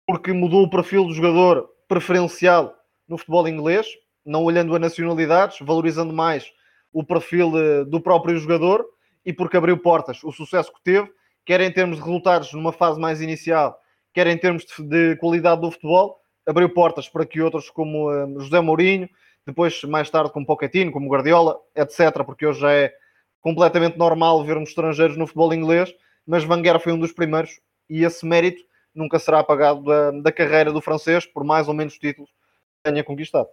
porque mudou o perfil do jogador preferencial no futebol inglês, não olhando a nacionalidades, valorizando mais o perfil eh, do próprio jogador e porque abriu portas. O sucesso que teve quer em termos de resultados numa fase mais inicial, quer em termos de, de qualidade do futebol, abriu portas para que outros como uh, José Mourinho, depois mais tarde como Pochettino, como Guardiola, etc., porque hoje já é completamente normal vermos estrangeiros no futebol inglês, mas Wenger foi um dos primeiros e esse mérito nunca será apagado da, da carreira do francês, por mais ou menos títulos que tenha conquistado.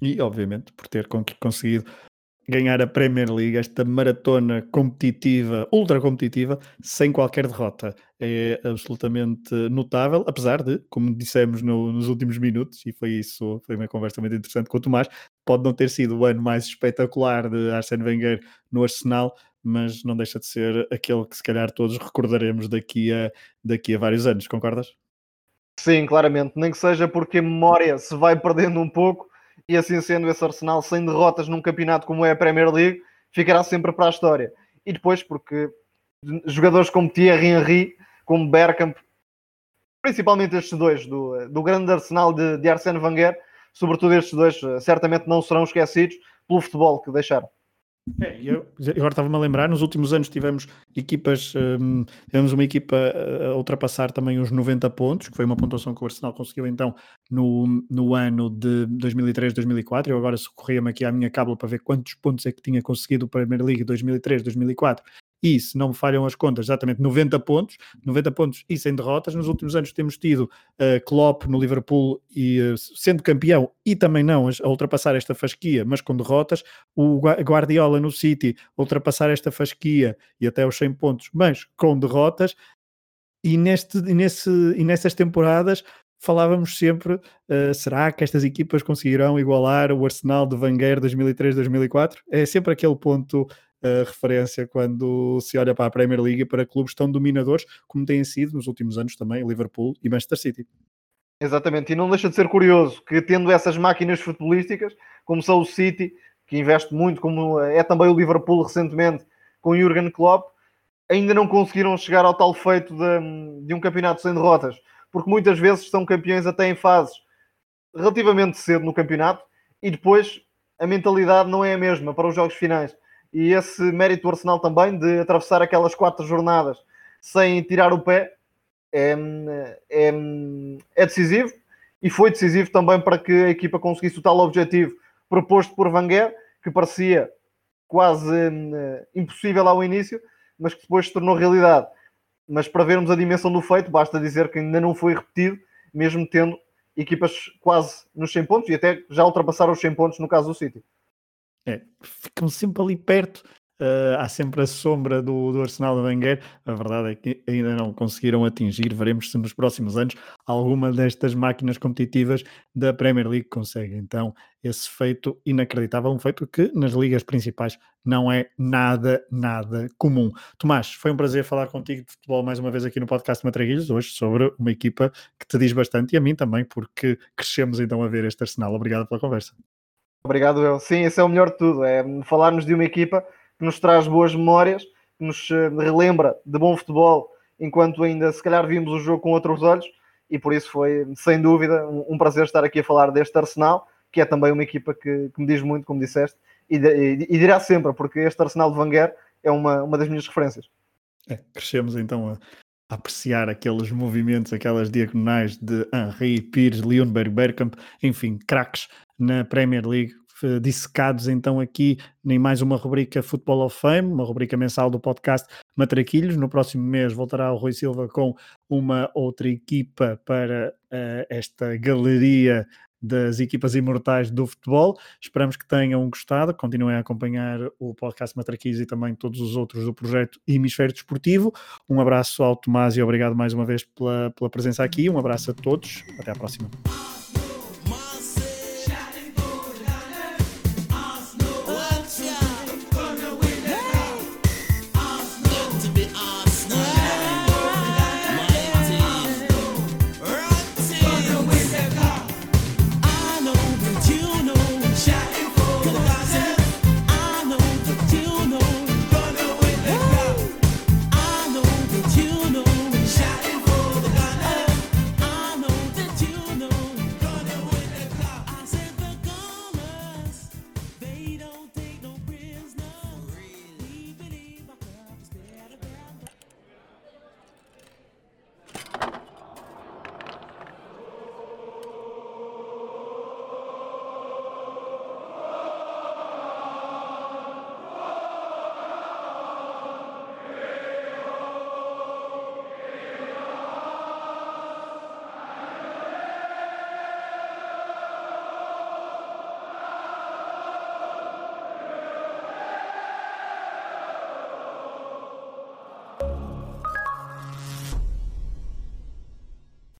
E, obviamente, por ter conseguido ganhar a Premier League, esta maratona competitiva, ultra competitiva, sem qualquer derrota. É absolutamente notável, apesar de, como dissemos no, nos últimos minutos, e foi isso, foi uma conversa muito interessante com o Tomás, pode não ter sido o ano mais espetacular de Arsene Wenger no Arsenal, mas não deixa de ser aquele que se calhar todos recordaremos daqui a, daqui a vários anos, concordas? Sim, claramente, nem que seja porque a memória se vai perdendo um pouco e assim sendo esse Arsenal sem derrotas num campeonato como é a Premier League ficará sempre para a história. E depois porque jogadores como Thierry Henry, como Bergkamp, principalmente estes dois do, do grande Arsenal de, de Arsène Wenger, sobretudo estes dois, certamente não serão esquecidos pelo futebol que deixaram. É, eu agora estava-me a lembrar, nos últimos anos tivemos equipas, um, tivemos uma equipa a ultrapassar também os 90 pontos, que foi uma pontuação que o Arsenal conseguiu então no, no ano de 2003-2004. Eu agora socorria-me aqui à minha cábula para ver quantos pontos é que tinha conseguido o Premier League 2003-2004 e, se não me falham as contas, exatamente 90 pontos, 90 pontos e sem derrotas. Nos últimos anos temos tido uh, Klopp no Liverpool e uh, sendo campeão e também não a ultrapassar esta fasquia, mas com derrotas. O Guardiola no City ultrapassar esta fasquia e até os 100 pontos, mas com derrotas. E, neste, nesse, e nessas temporadas falávamos sempre, uh, será que estas equipas conseguirão igualar o Arsenal de Wenger 2003-2004? É sempre aquele ponto referência quando se olha para a Premier League e para clubes tão dominadores como têm sido nos últimos anos também Liverpool e Manchester City. Exatamente, e não deixa de ser curioso que tendo essas máquinas futebolísticas, como são o City, que investe muito, como é também o Liverpool recentemente com Jurgen Klopp, ainda não conseguiram chegar ao tal feito de, de um campeonato sem derrotas, porque muitas vezes são campeões até em fases relativamente cedo no campeonato e depois a mentalidade não é a mesma para os jogos finais e esse mérito do Arsenal também de atravessar aquelas quatro jornadas sem tirar o pé é, é, é, decisivo e foi decisivo também para que a equipa conseguisse o tal objetivo proposto por Wenger, que parecia quase uh, impossível ao início, mas que depois se tornou realidade. Mas para vermos a dimensão do feito, basta dizer que ainda não foi repetido, mesmo tendo equipas quase nos 100 pontos e até já ultrapassaram os 100 pontos no caso do City. É, ficam sempre ali perto. Uh, há sempre a sombra do, do Arsenal de Wenger. A verdade é que ainda não conseguiram atingir. Veremos se nos próximos anos alguma destas máquinas competitivas da Premier League consegue. Então, esse feito inacreditável, um feito que nas ligas principais não é nada, nada comum. Tomás, foi um prazer falar contigo de futebol mais uma vez aqui no podcast Matraguilhos, hoje sobre uma equipa que te diz bastante e a mim também, porque crescemos então a ver este Arsenal. Obrigado pela conversa. Obrigado, eu. Sim, esse é o melhor de tudo. É falarmos de uma equipa que nos traz boas memórias, que nos eh, relembra de bom futebol, enquanto ainda se calhar vimos o jogo com outros olhos e por isso foi, sem dúvida, um, prazer estar aqui a falar deste Arsenal, que é também uma equipa que, que me diz muito, como disseste, e, e, e, dirá sempre, porque este Arsenal de Wenger é uma, uma das minhas referências. É, crescemos então a, apreciar aqueles movimentos, aquelas diagonais de Henri, Pires, Leonberg, Bergkamp, enfim, craques na Premier League, dissecados então aqui em mais uma rubrica Football of Fame, uma rubrica mensal do podcast Matraquilhos. No próximo mês voltará o Rui Silva com uma outra equipa para uh, esta galeria das equipas imortais do futebol. Esperamos que tenham gostado, continuem a acompanhar o podcast Matraquis e também todos os outros do projeto Hemisfério Desportivo. Um abraço ao Tomás e obrigado mais uma vez pela, pela presença aqui. Um abraço a todos. Até à próxima.